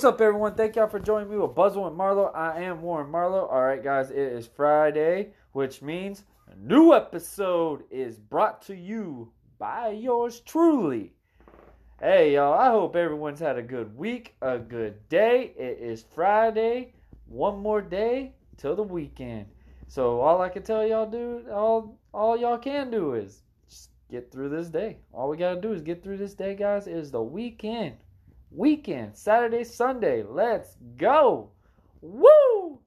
What's up, everyone? Thank y'all for joining me with Buzzing and Marlowe. I am Warren Marlowe. All right, guys, it is Friday, which means a new episode is brought to you by yours truly. Hey, y'all, I hope everyone's had a good week, a good day. It is Friday, one more day till the weekend. So all I can tell y'all do, all all y'all can do is just get through this day. All we gotta do is get through this day, guys. Is the weekend weekend, Saturday, Sunday. Let's go. Woo!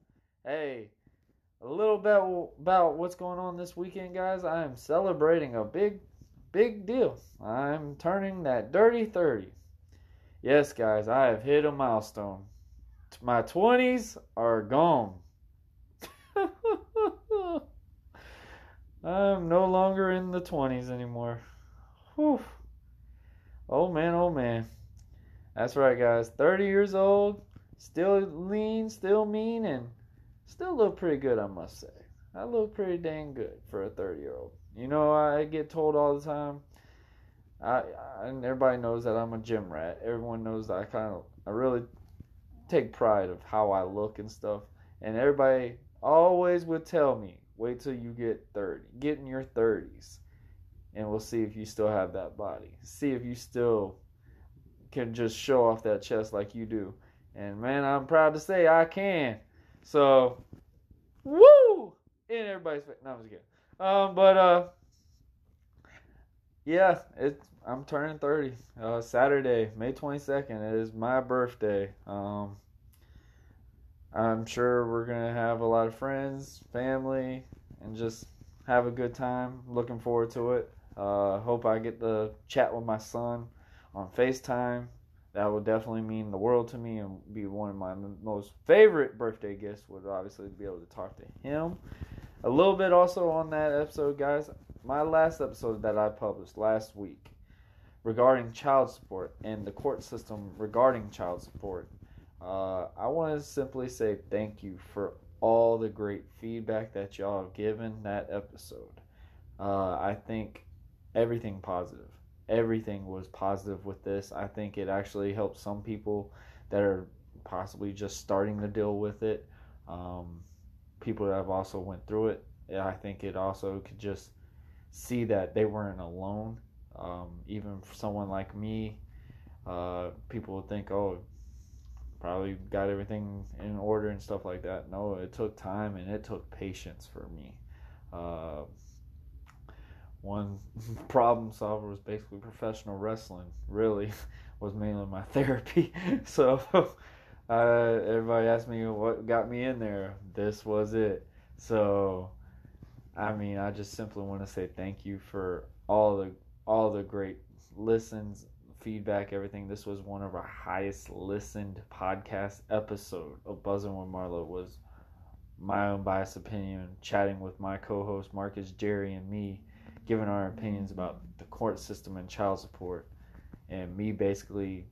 Hey, a little bit about what's going on this weekend, guys. I am celebrating a big, big deal. I'm turning that dirty 30. Yes, guys, I have hit a milestone. My 20s are gone. I'm no longer in the 20s anymore. Whew. Oh man, oh man. That's right, guys. 30 years old, still lean, still mean, and still look pretty good, I must say. I look pretty dang good for a 30 year old. You know, I get told all the time, I, I, and everybody knows that I'm a gym rat. Everyone knows that I kind of, I really take pride of how I look and stuff. And everybody always would tell me, wait till you get 30, get in your 30s, and we'll see if you still have that body. See if you still can just show off that chest like you do. And man, I'm proud to say I can. So, woo! In everybody's face. No, I'm just kidding. Um, but uh, yeah, it's I'm turning 30. Uh, Saturday, May 22nd. It is my birthday. Um, I'm sure we're gonna have a lot of friends, family, and just have a good time. Looking forward to it. Uh, hope I get to chat with my son on FaceTime. That would definitely mean the world to me and be one of my most favorite birthday gifts would obviously be able to talk to him. A little bit also on that episode, guys. My last episode that I published last week regarding child support and the court system regarding child support. Uh, I want to simply say thank you for all the great feedback that y'all have given that episode. Uh, I think everything positive everything was positive with this. I think it actually helped some people that are possibly just starting to deal with it. Um, people that have also went through it. I think it also could just see that they weren't alone. Um, even for someone like me, uh, people would think, oh, probably got everything in order and stuff like that. No, it took time and it took patience for me. Uh, one problem solver was basically professional wrestling. Really, was mainly my therapy. so uh, everybody asked me what got me in there. This was it. So I mean, I just simply want to say thank you for all the all the great listens, feedback, everything. This was one of our highest listened podcast episode of Buzzing with Marlowe was my own biased opinion, chatting with my co-host Marcus, Jerry, and me giving our opinions about the court system and child support, and me basically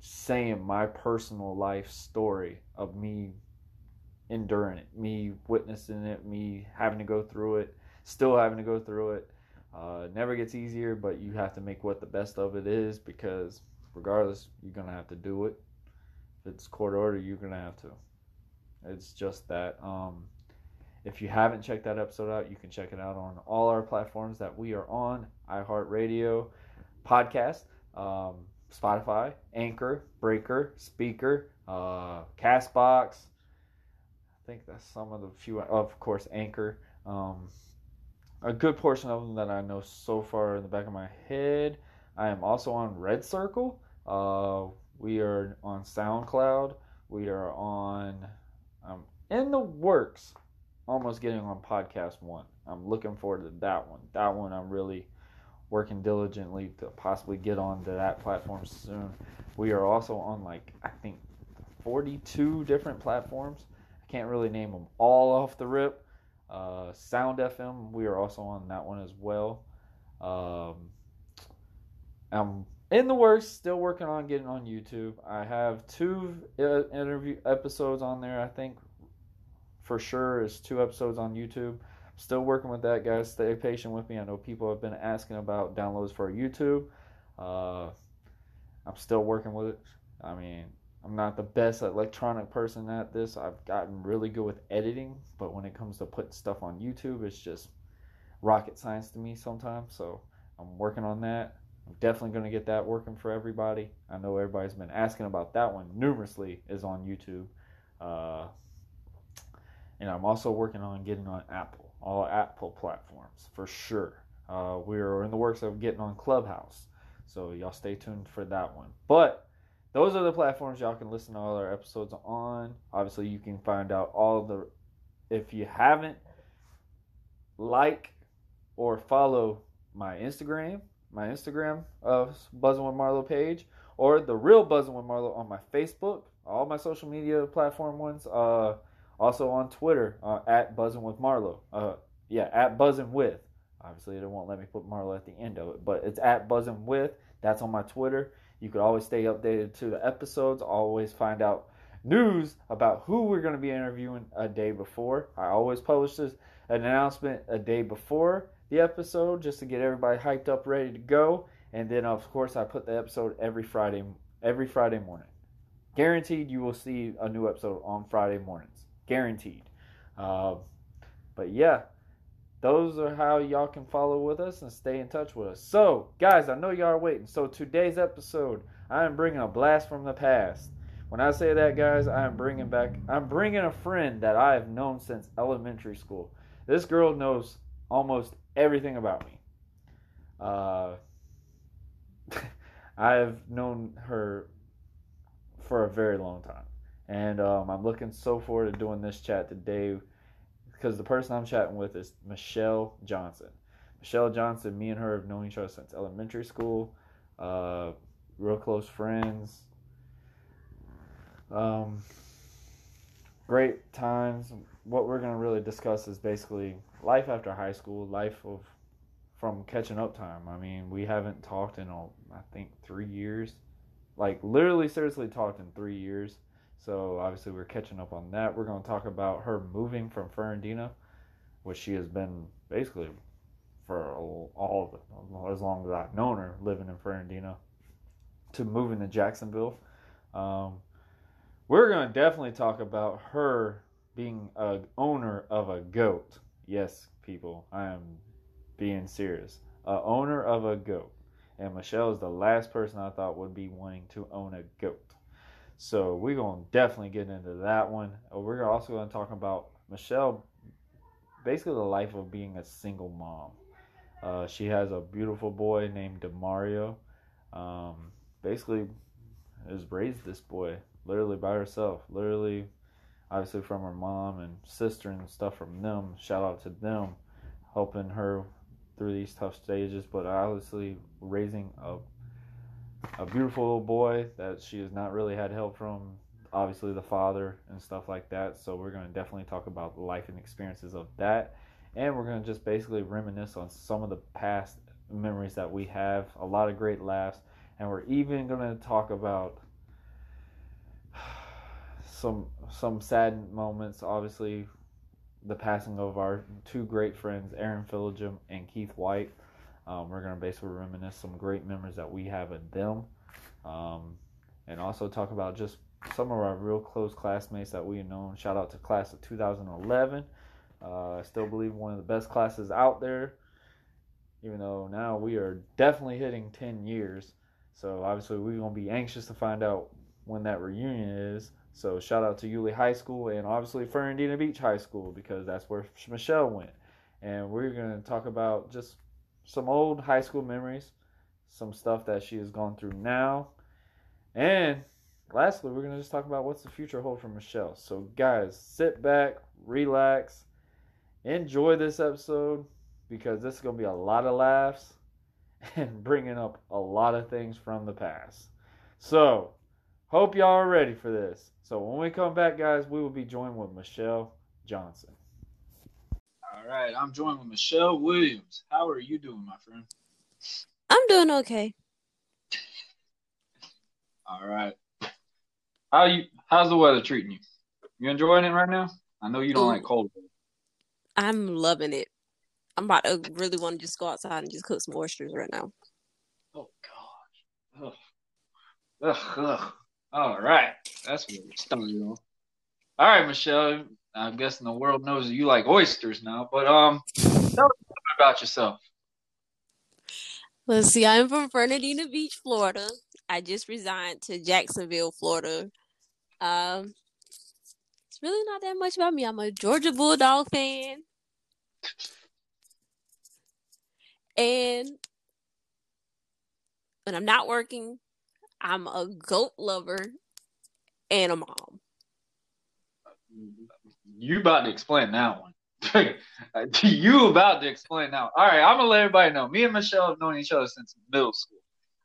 saying my personal life story of me enduring it, me witnessing it, me having to go through it, still having to go through it. Uh, it never gets easier, but you have to make what the best of it is because regardless, you're gonna have to do it. If it's court order, you're gonna have to. It's just that. Um, if you haven't checked that episode out, you can check it out on all our platforms that we are on iHeartRadio, podcast, um, Spotify, Anchor, Breaker, Spreaker, uh, Castbox. I think that's some of the few, of course, Anchor. Um, a good portion of them that I know so far in the back of my head. I am also on Red Circle. Uh, we are on SoundCloud. We are on um, in the works almost getting on podcast one. I'm looking forward to that one. That one I'm really working diligently to possibly get onto that platform soon. We are also on like I think 42 different platforms. I can't really name them all off the rip. Uh, Sound FM, we are also on that one as well. Um, I'm in the works, still working on getting on YouTube. I have two uh, interview episodes on there. I think for sure is two episodes on YouTube. Still working with that, guys. Stay patient with me. I know people have been asking about downloads for YouTube. Uh, I'm still working with it. I mean, I'm not the best electronic person at this. I've gotten really good with editing, but when it comes to putting stuff on YouTube, it's just rocket science to me sometimes. So I'm working on that. I'm definitely going to get that working for everybody. I know everybody's been asking about that one numerously, is on YouTube. Uh, and I'm also working on getting on Apple, all Apple platforms for sure. Uh, we're in the works of getting on Clubhouse, so y'all stay tuned for that one. But those are the platforms y'all can listen to all our episodes on. Obviously, you can find out all the. If you haven't, like or follow my Instagram, my Instagram of Buzzing with Marlowe page, or the real Buzzing with Marlowe on my Facebook, all my social media platform ones. Uh, also on Twitter uh, at Buzzing with Marlowe. Uh, yeah, at Buzzing with. Obviously, it won't let me put Marlowe at the end of it, but it's at Buzzing with. That's on my Twitter. You could always stay updated to the episodes. Always find out news about who we're going to be interviewing a day before. I always publish this an announcement a day before the episode just to get everybody hyped up, ready to go. And then, of course, I put the episode every Friday, every Friday morning. Guaranteed, you will see a new episode on Friday mornings guaranteed. Uh, but yeah, those are how y'all can follow with us and stay in touch with us. So, guys, I know y'all are waiting. So, today's episode, I am bringing a blast from the past. When I say that, guys, I am bringing back, I'm bringing a friend that I have known since elementary school. This girl knows almost everything about me. Uh, I've known her for a very long time. And um, I'm looking so forward to doing this chat today because the person I'm chatting with is Michelle Johnson. Michelle Johnson, me and her have known each other since elementary school, uh, real close friends. Um, great times. What we're going to really discuss is basically life after high school, life of from catching up time. I mean, we haven't talked in, I think, three years. Like, literally, seriously talked in three years so obviously we're catching up on that. We're going to talk about her moving from Fernandina, which she has been basically for all of as long as I've known her living in Fernandina, to moving to Jacksonville. Um, we're going to definitely talk about her being a owner of a goat. Yes, people, I am being serious. A owner of a goat. And Michelle is the last person I thought would be wanting to own a goat. So we're to definitely get into that one. Uh, we're also to talk about Michelle, basically the life of being a single mom. Uh, she has a beautiful boy named Damario. Um, basically, has raised this boy literally by herself. Literally, obviously from her mom and sister and stuff from them. Shout out to them, helping her through these tough stages. But obviously, raising a a beautiful little boy that she has not really had help from obviously the father and stuff like that. So we're going to definitely talk about life and experiences of that. And we're going to just basically reminisce on some of the past memories that we have a lot of great laughs. And we're even going to talk about some some sad moments. Obviously the passing of our two great friends aaron philogem and keith white Um, we're gonna basically reminisce some great memories that we have with them, um, and also talk about just some of our real close classmates that we have known. Shout out to class of 2011. Uh, I still believe one of the best classes out there, even though now we are definitely hitting 10 years. So obviously we're gonna be anxious to find out when that reunion is. So shout out to Yulee High School and obviously Fernandina Beach High School because that's where Michelle went. And we're gonna talk about just some old high school memories, some stuff that she has gone through now, and lastly, we're gonna just talk about what's the future hold for Michelle. So guys, sit back, relax, enjoy this episode because this is gonna be a lot of laughs and bringing up a lot of things from the past. So, hope y'all are ready for this. So, when we come back, guys, we will be joined with Michelle Johnson. All right, I'm joined with Michelle Williams. How are you doing, my friend? I'm doing okay. All right. How you? How's the weather treating you? You enjoying it right now? I know you don't Ooh, like cold. I'm loving it. I'm about to really want to just go outside and just cook some oysters right now. Oh gosh. Ugh. Ugh, ugh. All right. That's what we're starting on. All right, Michelle. I'm guessing the world knows that you like oysters now, but um tell us about yourself. Let's see, I'm from Fernandina Beach, Florida. I just resigned to Jacksonville, Florida. Um it's really not that much about me. I'm a Georgia Bulldog fan. And when I'm not working, I'm a goat lover and a mom. You about to explain that one. you about to explain now. All right, I'm gonna let everybody know. Me and Michelle have known each other since middle school.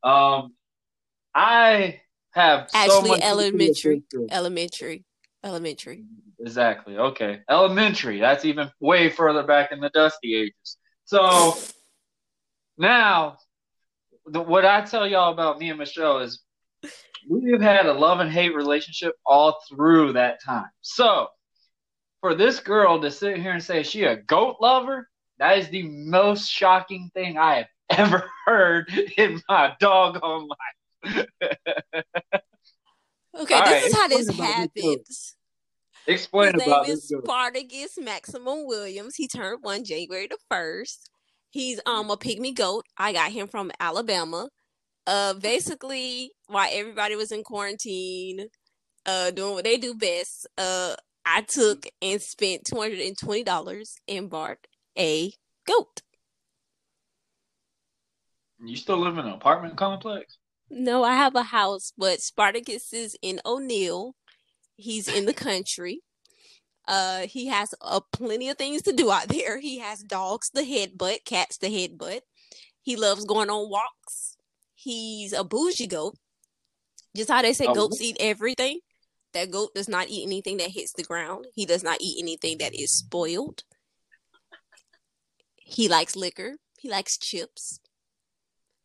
Um, I have actually so elementary, elementary, elementary. Exactly. Okay, elementary. That's even way further back in the dusty ages. So now, the, what I tell y'all about me and Michelle is we've had a love and hate relationship all through that time. So, for this girl to sit here and say she a goat lover, that is the most shocking thing I have ever heard in my doggone life. okay, all this right, is how this happens. Explain His about name is Spartacus Maximum Williams. He turned one January the first. He's um a pygmy goat. I got him from Alabama. Uh, basically, while everybody was in quarantine, uh, doing what they do best, uh, I took and spent two hundred and twenty dollars and bought a goat. You still live in an apartment complex? No, I have a house, but Spartacus is in O'Neil. He's in the country. Uh, he has uh, plenty of things to do out there. He has dogs the headbutt, cats the headbutt. He loves going on walks. He's a bougie goat. Just how they say oh. goats eat everything. That goat does not eat anything that hits the ground. He does not eat anything that is spoiled. He likes liquor. He likes chips.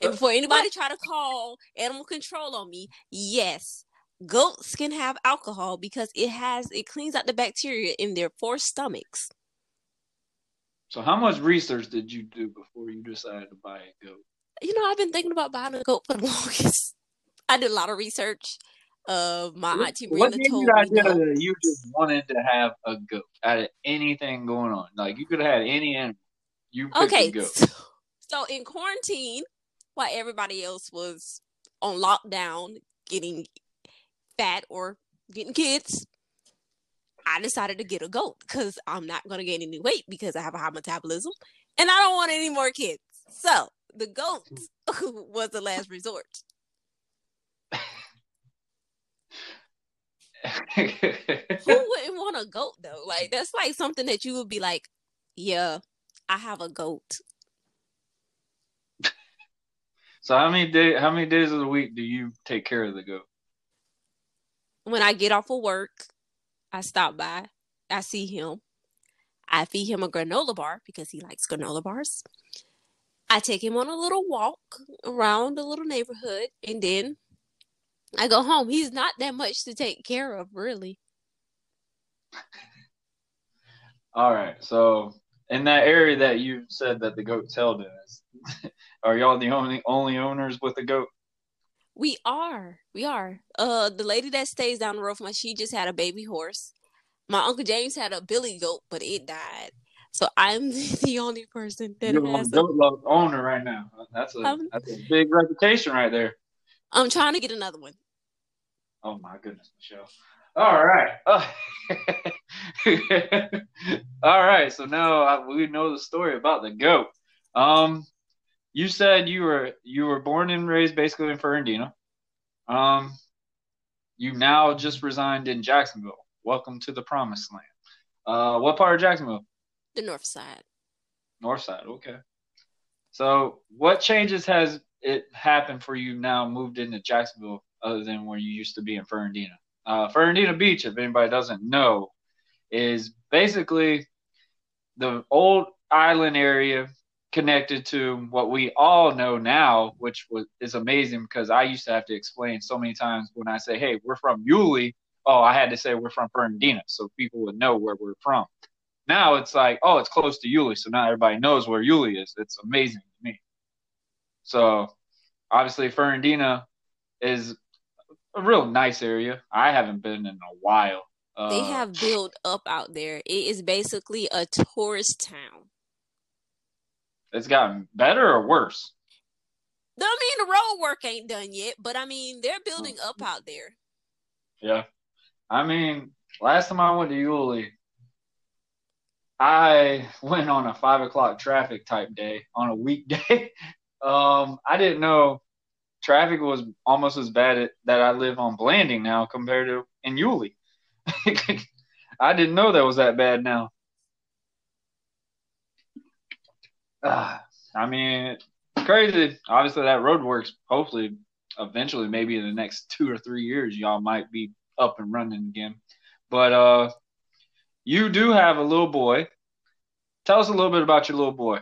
And before anybody try to call animal control on me, yes, goats can have alcohol because it has it cleans out the bacteria in their four stomachs. So how much research did you do before you decided to buy a goat? You know, I've been thinking about buying a goat for the longest. I did a lot of research. Uh, my what, auntie Brenda told me. idea that you just wanted to have a goat out of anything going on? Like you could have had any animal. You okay? So, so in quarantine, while everybody else was on lockdown, getting fat or getting kids, I decided to get a goat because I'm not going to gain any weight because I have a high metabolism and I don't want any more kids. So the goat was the last resort. Who wouldn't want a goat though? Like that's like something that you would be like, yeah, I have a goat. So how many day how many days of the week do you take care of the goat? when I get off of work, I stop by, I see him. I feed him a granola bar because he likes granola bars. I take him on a little walk around the little neighborhood and then I go home. He's not that much to take care of, really. All right. So, in that area that you said that the goats held in, is are y'all the only only owners with a goat? We are. We are. Uh the lady that stays down the road from us, she just had a baby horse. My Uncle James had a billy goat, but it died. So I'm the only person that You're has a, goat love owner right now. That's a Um, that's a big reputation right there. I'm trying to get another one. Oh my goodness, Michelle. All right. All right. So now uh, we know the story about the goat. Um, you said you were you were born and raised basically in Fernandina. Um, you now just resigned in Jacksonville. Welcome to the promised land. Uh, what part of Jacksonville? The north side. North side. Okay. So, what changes has it happened for you now? Moved into Jacksonville, other than where you used to be in Fernandina. Uh, Fernandina Beach, if anybody doesn't know, is basically the old island area connected to what we all know now, which was is amazing because I used to have to explain so many times when I say, "Hey, we're from Yulee." Oh, I had to say we're from Fernandina, so people would know where we're from. Now it's like, oh, it's close to Yulee, so now everybody knows where Yulee is. It's amazing to me. So obviously Fernandina is a real nice area. I haven't been in a while. Uh, They have built up out there. It is basically a tourist town. it's gotten better or worse. I mean, the road work ain't done yet, but I mean, they're building up out there. Yeah. I mean, last time I went to Yulee, I went on a five o'clock traffic type day on a weekday. um, I didn't know traffic was almost as bad at, that I live on Blanding now compared to in Yulee. I didn't know that was that bad now. Ah, I mean, crazy. Obviously, that road works. Hopefully, eventually, maybe in the next two or three years, y'all might be up and running again. But uh, you do have a little boy. Tell us a little bit about your little boy.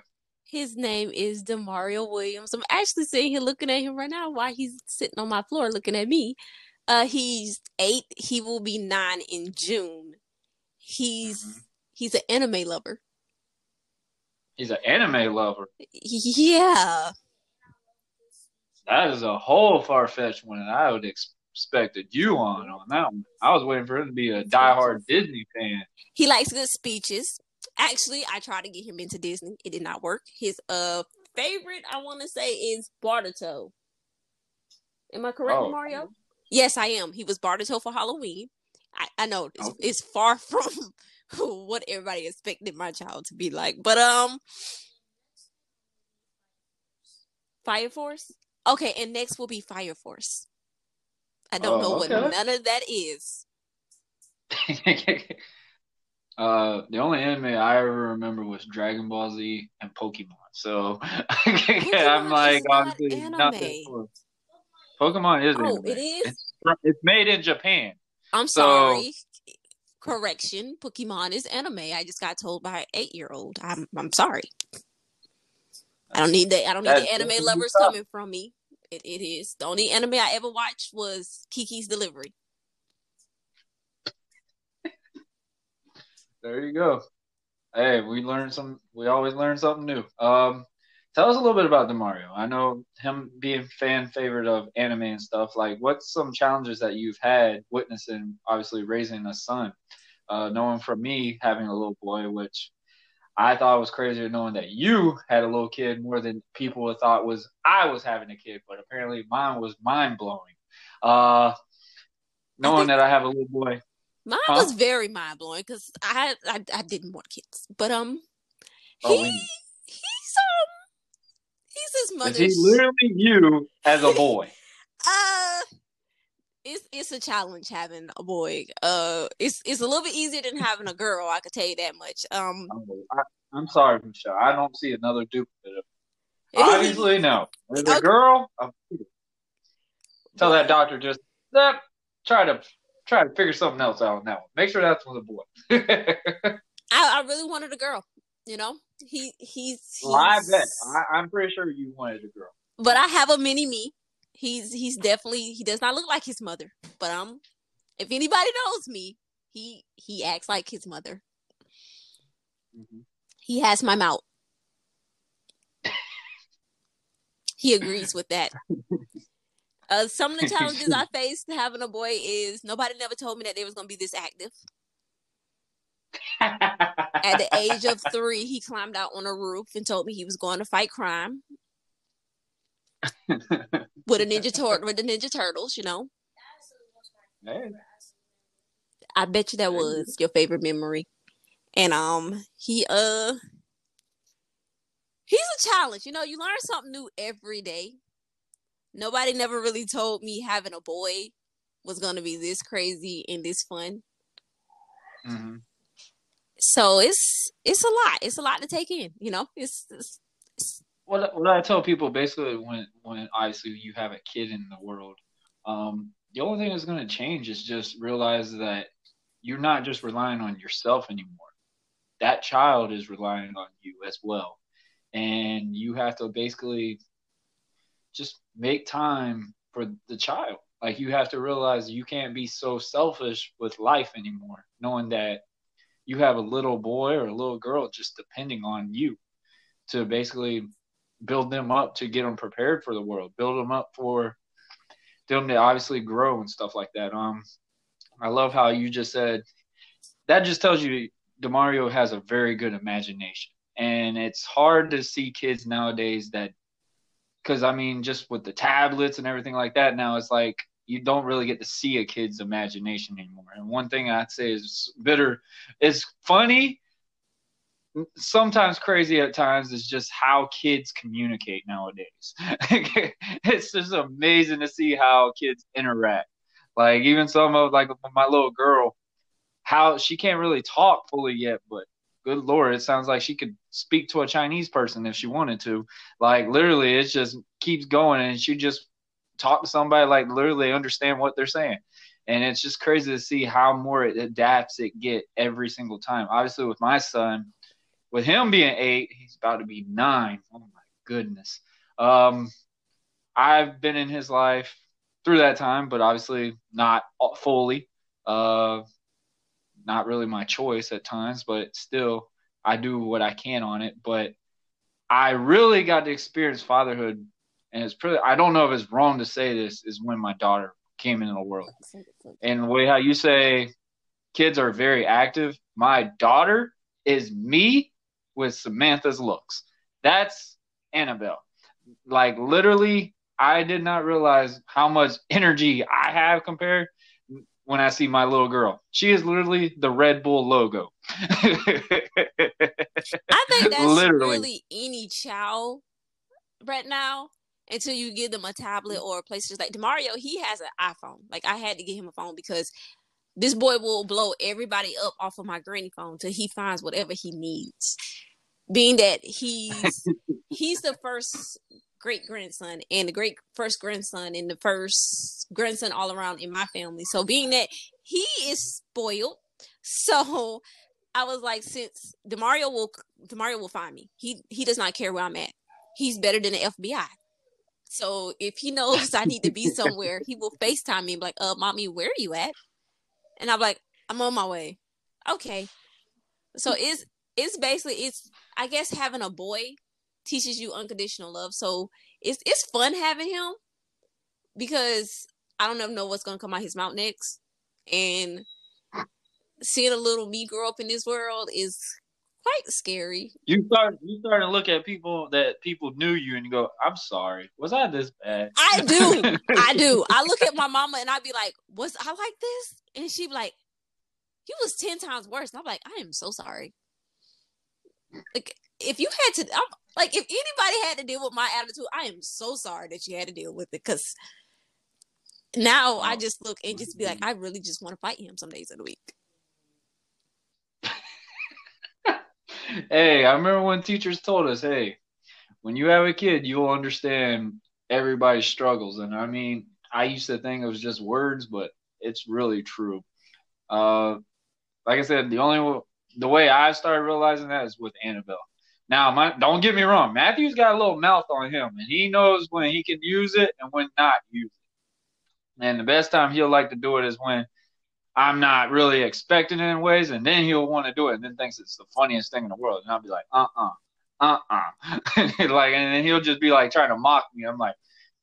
His name is Damario Williams. I'm actually sitting here looking at him right now while he's sitting on my floor looking at me. Uh, he's eight. He will be nine in June. He's Mhm. he's an anime lover. He's an anime lover. Yeah, That is a whole far fetched one, and I would ex- expected you on on that one. I was waiting for him to be a diehard Disney fan. he likes good speeches. Actually, I tried to get him into Disney. It did not work. His uh favorite, I want to say, is Boruto. Am I correct, Oh. Mario? Yes, I am. He was Boruto for Halloween. I, I know it's, Okay. it's far from what everybody expected my child to be like, but um, Fire Force. Okay, and next will be Fire Force. I don't Oh, know what none of that is. uh, the only anime I ever remember was Dragon Ball Z and Pokemon. So I'm like, obviously, not anime. Pokemon is Oh, anime. it is? It's, it's made in Japan. I'm So- sorry. Correction, Pokemon is anime. I just got told by an eight year old. I'm I'm sorry. I don't need the I don't need the anime lovers coming from me. It it is. The only anime I ever watched was Kiki's Delivery. There you go. Hey, we learned some. We always learn something new. Um, tell us a little bit about Damario. I know him being fan favorite of anime and stuff. Like, what's some challenges that you've had witnessing, obviously raising a son? Uh, knowing from me having a little boy, which I thought was crazier knowing that you had a little kid more than people thought was I was having a kid, but apparently mine was mind blowing. Uh, knowing that I have a little boy. Mine Huh? was very mind blowing because I, I I didn't want kids, but um, he Oh, we- he's um he's his Is mother's. he literally you as a boy? Uh, it's it's a challenge having a boy. Uh, it's it's a little bit easier than having a girl. I could tell you that much. Um, Oh, I, I'm sorry, Michelle. I don't see another duplicate of Obviously, no. As a Okay. girl, I'm tell that doctor just that try to try to figure something else out on that one. Make sure that's with a boy. I, I really wanted a girl. You know, he he's, he's well, I bet. I, I'm pretty sure you wanted a girl. but I have a mini me. He's he's definitely he does not look like his mother. But um, if anybody knows me, he he acts like his mother. Mhm. He has my mouth. He agrees with that. Uh, some of the challenges I faced having a boy is nobody never told me that they was gonna be this active. At the age of three, he climbed out on a roof and told me he was going to fight crime with a ninja turtle with the Ninja Turtles. You know, Hey. I bet you that was your favorite memory. And um, he uh, he's a challenge. You know, you learn something new every day. Nobody never really told me having a boy was gonna be this crazy and this fun. Mhm. So it's it's a lot. It's a lot to take in. You know, it's, it's, it's what what I tell people basically when when obviously you have a kid in the world, um, the only thing that's going to change is just realize that you're not just relying on yourself anymore. That child is relying on you as well, and you have to basically just make time for the child. Like you have to realize you can't be so selfish with life anymore, knowing that you have a little boy or a little girl just depending on you to basically build them up to get them prepared for the world, build them up for them to obviously grow and stuff like that. Um, I love how you just said that just tells you Damario has a very good imagination, and it's hard to see kids nowadays that because I mean just with the tablets and everything like that now it's like you don't really get to see a kid's imagination anymore. And one thing I'd say is bitter is funny sometimes crazy at times is just how kids communicate nowadays. it's just amazing to see how kids interact. Like even some of like my little girl, how she can't really talk fully yet, but good lord, it sounds like she could speak to a Chinese person if she wanted to. Like literally, it just keeps going, and she just talk to somebody like literally understand what they're saying. And it's just crazy to see how more it adapts it get every single time. Obviously, with my son, with him being eight, he's about to be nine. Oh my goodness. Um, I've been in his life through that time, but obviously not fully. Uh, not really my choice at times, but still, I do what I can on it. But I really got to experience fatherhood, and it's pretty. I don't know if it's wrong to say this is when my daughter came into the world, and the way how you say kids are very active. My daughter is me with Samantha's looks. That's Annabelle. Like literally, I did not realize how much energy I have compared when I see my little girl. She is literally the Red Bull logo. I think that's literally really any child right now until you give them a tablet or a PlayStation. Like Damario, he has an iPhone. Like I had to get him a phone because this boy will blow everybody up off of my granny phone till he finds whatever he needs. Being that he's he's the first great grandson and the great first grandson and the first grandson all around in my family. So being that he is spoiled, so I was like, since Damario will Damario will find me. He he does not care where I'm at. He's better than the FBI. So if he knows I need to be somewhere, he will FaceTime me and be like, uh, mommy, where are you at? And I'm like, I'm on my way. Okay. So it's it's basically it's I guess having a boy teaches you unconditional love. So it's it's fun having him because I don't know what's gonna come out his mouth next. And seeing a little me grow up in this world is quite scary. You start you start to look at people that people knew you and you go, I'm sorry. Was I this bad? I do. I do. I look at my mama and I'd be like, Was I like this? And she'd be like, You was ten times worse. And I'm like, I am so sorry. Like if you had to I'm, like if anybody had to deal with my attitude, I am so sorry that you had to deal with it because now I just look and just be like, I really just want to fight him some days of the week. hey, I remember when teachers told us, hey, when you have a kid, you'll understand everybody's struggles. And I mean, I used to think it was just words, but it's really true. Uh, like I said, the only the way I started realizing that is with Annabelle. Now, my, don't get me wrong, Matthew's got a little mouth on him, and he knows when he can use it and when not use it. And the best time he'll like to do it is when I'm not really expecting it in ways, and then he'll want to do it, and then thinks it's the funniest thing in the world, and I'll be like, uh, uh-uh, uh like, and then he'll just be like trying to mock me. I'm like,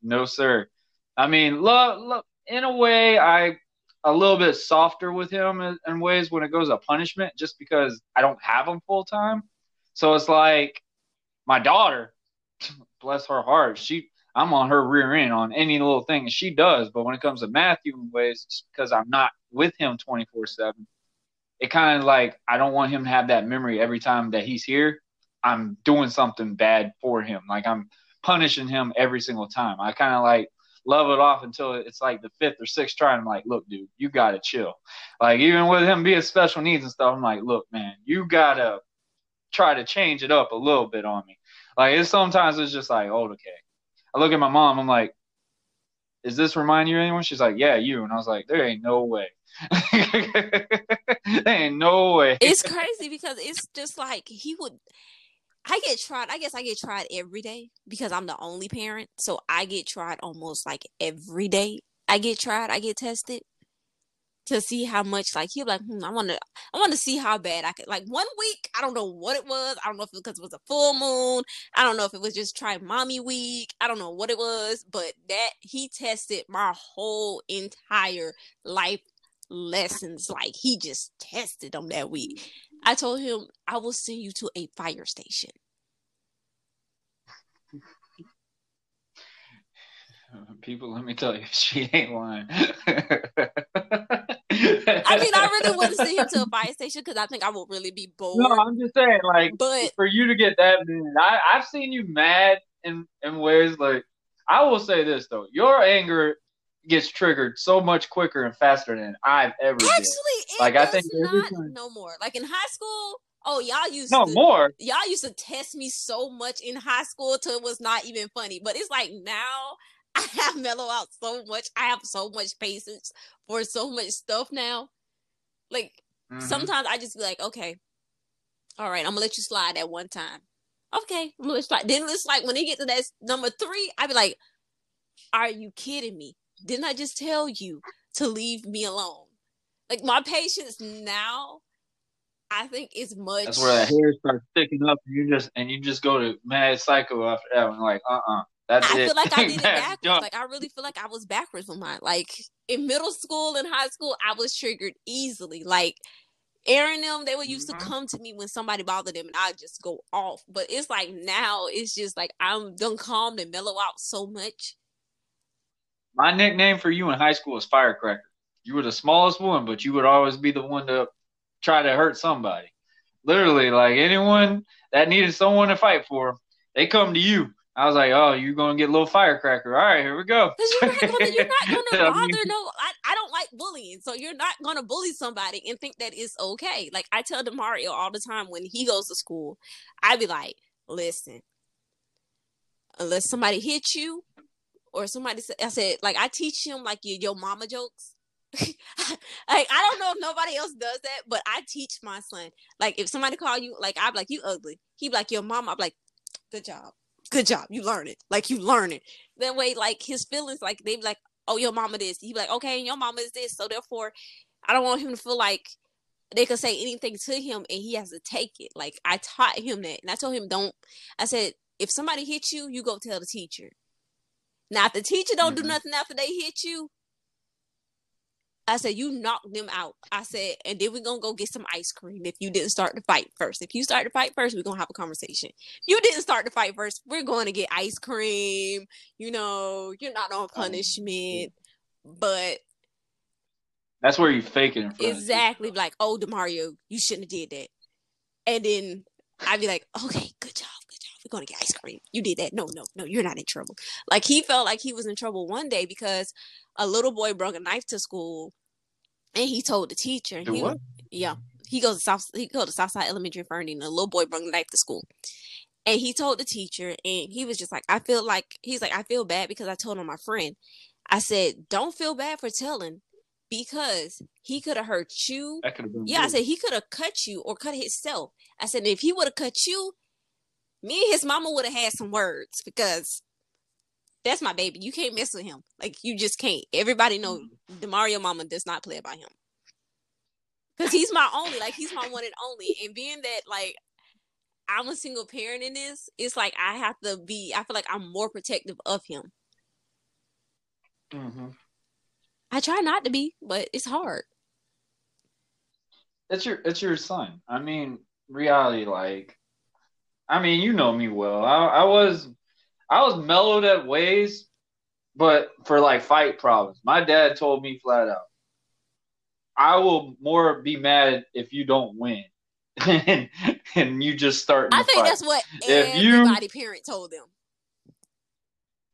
no, sir. I mean, love, love in a way, I a little bit softer with him in, in ways when it goes to punishment, just because I don't have him full time. So it's like my daughter, bless her heart, she I'm on her rear end on any little thing, she does. But when it comes to Matthew in ways, because I'm not with him 24 seven, it kind of like I don't want him to have that memory every time that he's here. I'm doing something bad for him, like I'm punishing him every single time. I kind of like love it off until it's like the fifth or sixth try. I'm like, look, dude, you gotta chill. Like even with him being special needs and stuff, I'm like, look, man, you gotta try to change it up a little bit on me. Like it's sometimes it's just like, oh, okay. I look at my mom, I'm like, is this remind you of anyone? She's like, yeah, you. And I was like, there ain't no way. there ain't no way. It's crazy because it's just like he would I get tried. I guess I get tried every day because I'm the only parent. So I get tried almost like every day. I get tried. I get tested to see how much. Like he'll like, hmm, I want to. I want to see how bad I could. Like one week, I don't know what it was. I don't know if it because it was a full moon. I don't know if it was just try mommy week. I don't know what it was, but that he tested my whole entire life lessons. Like he just tested them that week. I told him I will send you to a fire station. People, let me tell you, she ain't lying. I mean, I really want to send him to a fire station because I think I will really be bored. No, I'm just saying, like, but for you to get that mad, I, I've seen you mad in in ways like. I will say this though, your anger gets triggered so much quicker and faster than I've ever actually, like I think not no more. Like in high school, oh y'all used no to, more. Y'all used to test me so much in high school till it was not even funny. But it's like now have mellow out so much. I have so much patience for so much stuff now. Like mm-hmm. sometimes I just be like, okay, all right, I'm gonna let you slide at one time. Okay, I'm gonna let you slide. Then it's like when they get to that number three, I be like, are you kidding me? Didn't I just tell you to leave me alone? Like my patience now, I think is much. That's where the hair starts sticking up, and you just and you just go to mad psycho after that one. Like, uh, uh-uh, uh that's I it. feel like I did it backwards. Like I really feel like I was backwards with mine. Like in middle school and high school, I was triggered easily. Like Aaron them, they would used mm-hmm. to come to me when somebody bothered them and I'd just go off. But it's like now it's just like I'm done calm and mellow out so much my nickname for you in high school was Firecracker. You were the smallest one, but you would always be the one to try to hurt somebody. Literally, like anyone that needed someone to fight for, they come to you. I was like, "Oh, you're gonna get a little firecracker." All right, here we go. You're not gonna, you're not gonna bother. no, I, I don't like bullying, so you're not gonna bully somebody and think that it's okay. Like I tell Damario all the time when he goes to school, I be like, "Listen, unless somebody hits you, or somebody said, I said, like, I teach him like your, your mama jokes. like, I don't know if nobody else does that, but I teach my son. Like, if somebody call you, like, I'm like, you ugly. He be like, your mama. I'm like, good job. Good job. You learn it. Like, you learn it. That way, like, his feelings, like, they be like, oh, your mama this. He be like, okay, your mama is this. So, therefore, I don't want him to feel like they could say anything to him and he has to take it. Like, I taught him that. And I told him, don't, I said, if somebody hits you, you go tell the teacher. Now, if the teacher don't mm-hmm. do nothing after they hit you, I said, you knock them out. I said, and then we're going to go get some ice cream if you didn't start the fight first. If you start the fight first, we're going to have a conversation. You didn't start the fight first, we're going to get ice cream. You know, you're not on punishment. But that's where you fake it. exactly. Like, oh, Damario, you shouldn't have did that. And then I'd be like, okay, good job we're going to get ice cream. You did that. No, no, no, you're not in trouble. Like he felt like he was in trouble one day because a little boy brought a knife to school and he told the teacher. The he, what? Yeah. He goes to South he goes to Southside Elementary Fernie and a little boy brought a knife to school. And he told the teacher and he was just like, I feel like he's like, I feel bad because I told on my friend. I said, Don't feel bad for telling because he could have hurt you. yeah, good. I said he could have cut you or cut himself. I said if he would have cut you, me and his mama would have had some words because that's my baby. You can't mess with him. Like you just can't. Everybody know mm-hmm. Damario mama does not play about him. Cause he's my only, like he's my one and only. And being that like I'm a single parent in this, it's like I have to be. I feel like I'm more protective of him. Mm-hmm. I try not to be, but it's hard. It's your it's your son. I mean, reality, like, I mean, you know me well. I, I was I was mellowed at ways, but for like fight problems. My dad told me flat out, I will more be mad if you don't win. and, and you just start. I think fight. that's what If you- everybody parent told them.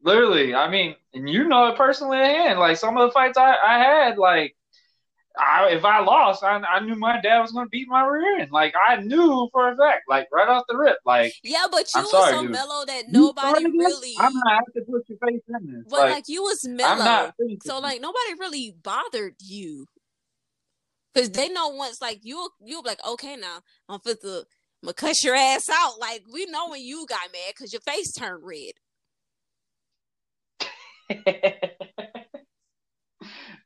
Literally, I mean, and you know it personally at hand. Like some of the fights I, I had, like I, if I lost, I, I knew my dad was going to beat my rear end. Like I knew for a fact, like right off the rip. Like Yeah, but you I'm was sorry, so dude. mellow that nobody really. I'm not have to put your face in this. but like, like, you was mellow, not. so like nobody really bothered you, because they know once like you you'll be like okay now I'm fit to gonna cuss your ass out. Like we know when you got mad because your face turned red.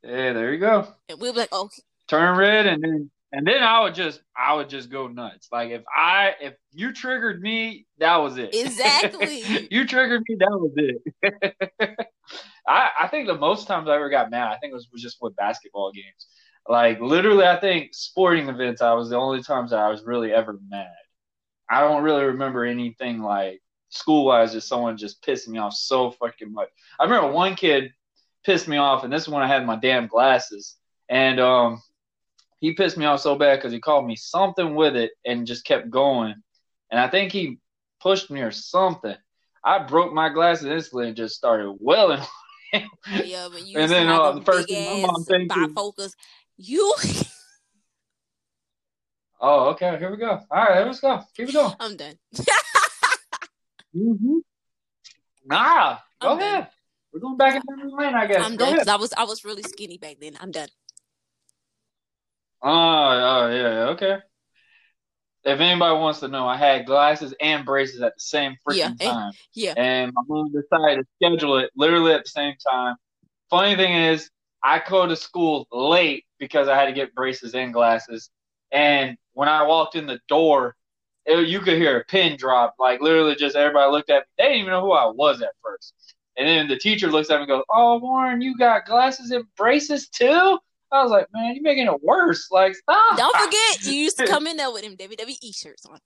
yeah, there you go. And we'll be like, okay, Turn red, and then and then I would just I would just go nuts. Like if I if you triggered me, that was it. Exactly. you triggered me, that was it. I I think the most times I ever got mad, I think it was, was just with basketball games. Like literally, I think sporting events. I was the only times that I was really ever mad. I don't really remember anything like school wise, just someone just pissing me off so fucking much. I remember one kid pissed me off, and this is when I had my damn glasses, and um, he pissed me off so bad because he called me something with it and just kept going, and I think he pushed me or something. I broke my glasses instantly and just started wailing. yeah, but you And then, uh, the first thing my mom thinks bifocals. You, oh, okay, here we go. All right, let's go. Keep it going. I'm done. Mm-hmm. Nah, go I'm done. Ahead. We're going back in memory lane, I guess. I'm go done ahead. I was I was really skinny back then. I'm done. Oh, oh, yeah, yeah, okay. If anybody wants to know, I had glasses and braces at the same freaking Yeah, and- time. Yeah. And my mom decided to schedule it literally at the same time. Funny thing is, I go to school late because I had to get braces and glasses. And when I walked in the door, it, you could hear a pin drop. Like literally, just everybody looked at me. They didn't even know who I was at first. And then the teacher looks at me and goes, "Oh, Warren, you got glasses and braces too?" I was like, "Man, you're making it worse. Like, stop." Don't forget, you used to come in there with them WWE shirts on.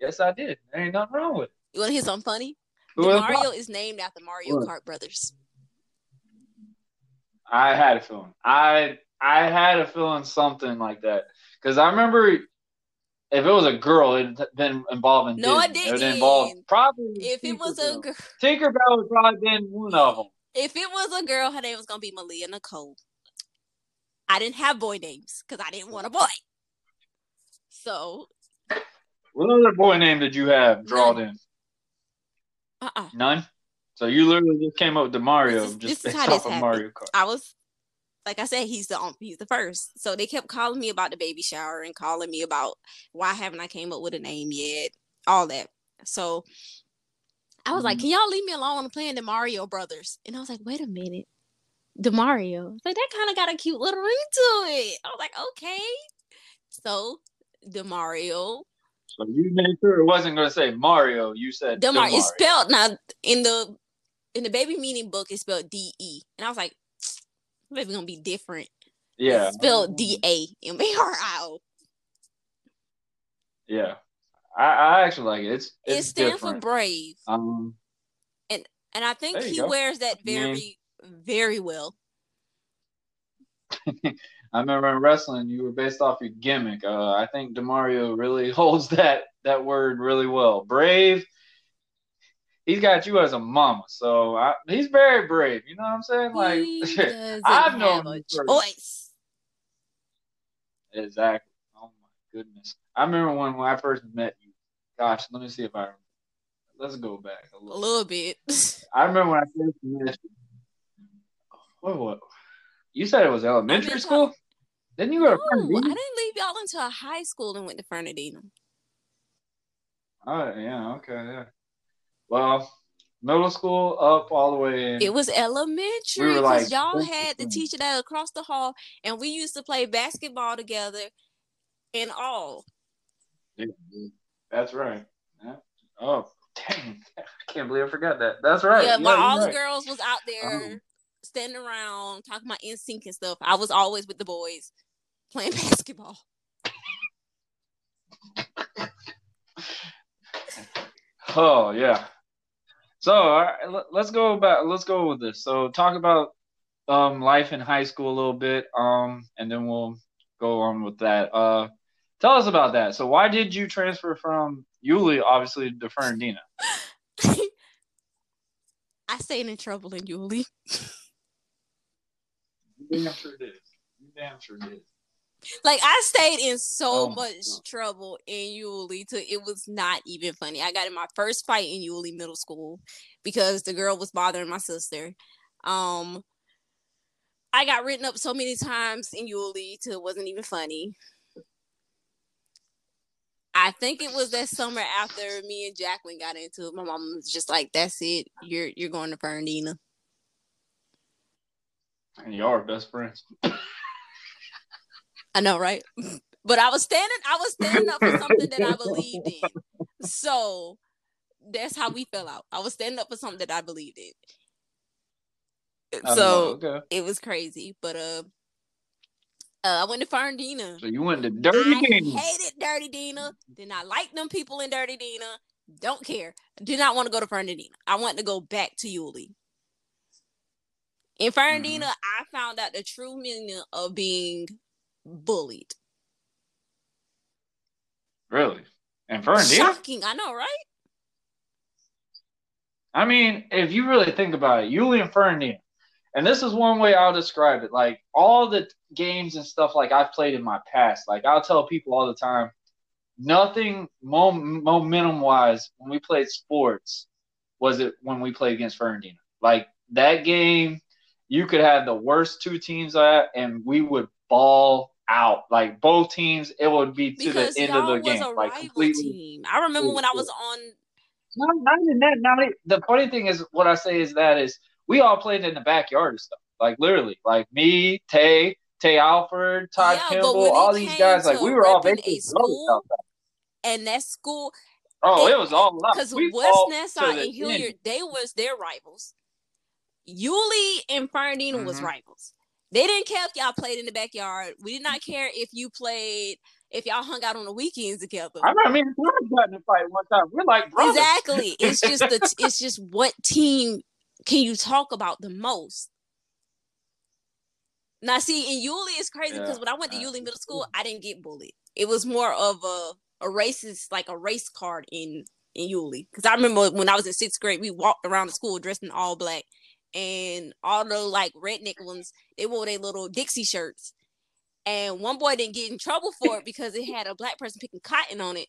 Yes, I did. There ain't nothing wrong with it. You want to hear something funny? Mario is named after Mario What? Kart Brothers. I had a feeling. I I had a feeling something like that because I remember if it was a girl, it'd been involving. No, it Disney. It would didn't. involve probably. If it was a girl, Tinkerbell would probably been one of them. if it was a girl, her name was gonna be Malia Nicole. I didn't have boy names because I didn't want a boy. So, What other boy name did you have drawn in? uh, uh None. So you literally just came up with the Mario This is- just based off of happened. Mario Kart. I was, like I said, he's the um, he's the first. So they kept calling me about the baby shower and calling me about why haven't I came up with a name yet, all that. So I was like, Mhm. "Can y'all leave me alone? I'm playing the Mario Brothers." And I was like, "Wait a minute, the Mario." Like that kind of got a cute little ring to it. I was like, "Okay." So the Mario, So you made sure it wasn't going to say Mario. You said the Mario, Mario. it's spelled now in the in the baby meaning book. It's spelled D E, and I was like, "Maybe gonna be different." Yeah. It's spelled D A M A R I O. Yeah. I, I actually like it. It's It stands different. for brave, Um. and I think he go. wears that very, very well. I remember in wrestling, you were based off your gimmick. Uh, I think Damario really holds that that word really well. Brave. He's got you as a mama, so I, he's very brave. You know what I'm saying? Like, I've have known a choice. exactly. Oh my goodness. I remember when, when I first met you. Gosh, let me see if I. remember. Let's go back a A little. little bit. I remember when I first met you. What? What? You said it was elementary school. Didn't you go to No, I didn't leave y'all until high school and went to Fernandina. Oh yeah, okay, yeah. Well, middle school up all the way in. It was elementary We were, like, y'all had the teacher that across the hall, and we used to play basketball together and all. Yeah, that's right. Yeah. Oh, dang! I can't believe I forgot that. That's right. Yeah, Yeah, all the girls was out there Um, standing around talking about NSYNC and stuff, I was always with the boys playing basketball. Oh yeah. So all right, let- let's go about let's go with this. So talk about um life in high school a little bit, um, and then we'll go on with that. Uh, tell us about that. So why did you transfer from Yulee, obviously, to Fernandina? I stayed in trouble in Yulee. You damn sure did. You damn sure did. Like I stayed in so Oh much God. trouble in Yulee to it was not even funny. I got in my first fight in Yulee Middle School because the girl was bothering my sister. Um I got written up so many times in Yulee to it wasn't even funny. I think it was that summer after me and Jacqueline got into it. My mom was just like, "That's it. You're you're going to Fernandina." And y'all are best friends. I know, right? But I was standing, I was standing up for something that I believed in. So that's how we fell out. I was standing up for something that I believed in. So know, okay. it was crazy. But uh, uh I went to Fernandina. So you went to Dirty I Dina. hated Dirty Dina. Did not like them people in Dirty Dina. Don't care. Did not want to go to Fernandina. I want to go back to Yulee. In Fernandina, I found out the true meaning of being bullied. Really? And Fernandina? Shocking, I know, right? I mean, if you really think about it, Yulee and Fernandina, and this is one way I'll describe it. Like all the games and stuff like I've played in my past, like I'll tell people all the time, nothing mom- momentum wise when we played sports was it when we played against Fernandina. Like that game, you could have the worst two teams at, and we would ball out. Like both teams, it would be to Because the end of the was game, like completely. team. I remember when I was on Not, not even that. Not even, the funny thing is, what I say is that is we all played in the backyard and stuff. Like literally, like me, Tay, Tay Alford, Todd Yeah, Kimball, all these guys. Like we were all basically school, and that school Oh, it- it was all up. because We West Nassau and end. Hilliard, they was their rivals. Yulee and Fernandina was Mhm. rivals. They didn't care if y'all played in the backyard. We did not care if you played, if y'all hung out on the weekends together. I remember me and George got in a fight one time. We're like brothers. Exactly. It's just the it's just what team can you talk about the most? Now, see, in Yulee, it's crazy because Yeah. when I went to Uh, Yulee Middle School, I didn't get bullied. It was more of a a racist, like a race card in in Yulee. Because I remember when I was in sixth grade, we walked around the school dressed in all black, and all the like redneck ones, they wore their little Dixie shirts. And one boy didn't get in trouble for it because it had a black person picking cotton on it,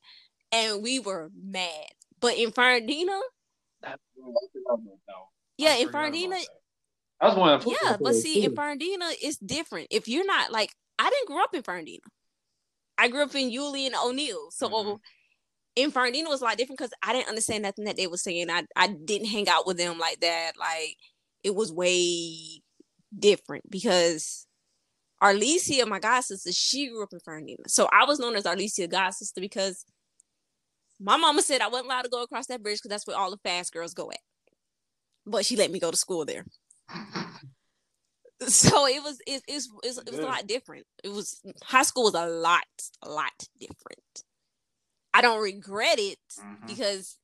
and we were mad. But in Fernandina, yeah, in Fernandina, That was one of yeah, but see, in. Fernandina, it's different. If you're not like, I didn't grow up in Fernandina. I grew up in Yulee and O'Neil. So Mhm. in Fernandina was a lot different because I didn't understand nothing that they were saying. I I didn't hang out with them like that. Like it was way different because Arlesia, my god sister, she grew up in Fernandina. So I was known as Arlesia god sister because my mama said I wasn't allowed to go across that bridge because that's where all the fast girls go at. But she let me go to school there. So it was it, it's, it's, it was a lot different. It was high school was a lot a lot different. I don't regret it Mhm. because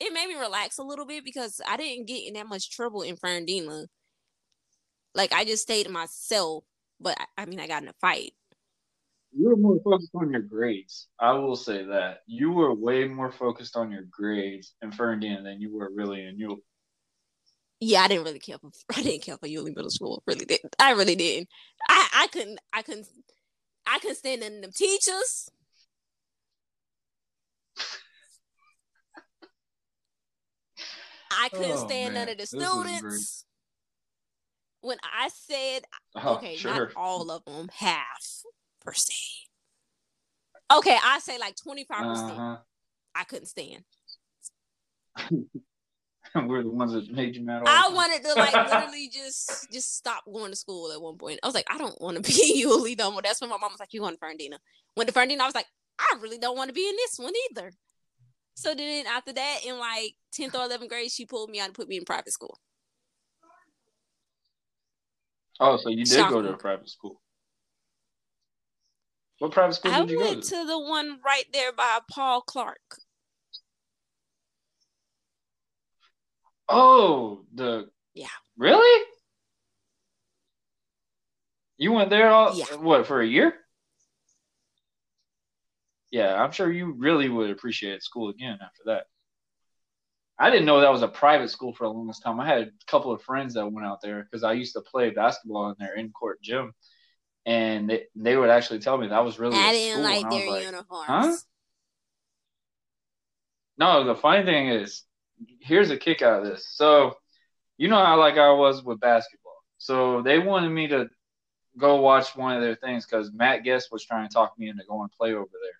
it made me relax a little bit because I didn't get in that much trouble in Fernandina. Like I just stayed to myself, but I, I mean I got in a fight. You were more focused on your grades. I will say that you were way more focused on your grades in Fernandina than you were really in you. Yeah, I didn't really care for I didn't care for Yulee Middle School. Really didn't. I really didn't. I I couldn't I couldn't I couldn't stand none of them teachers. I couldn't Oh, stand none of the students. When I said Oh, okay, sure. not all of them, half per se. Okay, I say like twenty five percent. Uh-huh. I couldn't stand. we're the ones that made you mad I wanted to like literally just just stop going to school at one point. I was like, I don't want to be in Yulee no more. That's when my mom was like, You going to Fernandina? Went to Fernandina, I was like, I really don't want to be in this one either. So then after that, in like 10th or 11th grade, she pulled me out and put me in private school. Oh, so you did go to a private school. What private school I did you go went to? to the one right there by Paul Clark. Oh, the Yeah. Really? You went there all Yeah. what for a year? Yeah, I'm sure you really would appreciate school again after that. I didn't know that was a private school for the longest time. I had a couple of friends that went out there because I used to play basketball in their in-court gym, and they, they would actually tell me that was really I didn't like their like, uniforms. huh? No, the funny thing is, here's a kick out of this. So, you know how like I was with basketball. So they wanted me to go watch one of their things because Matt Guest was trying to talk me into going play over there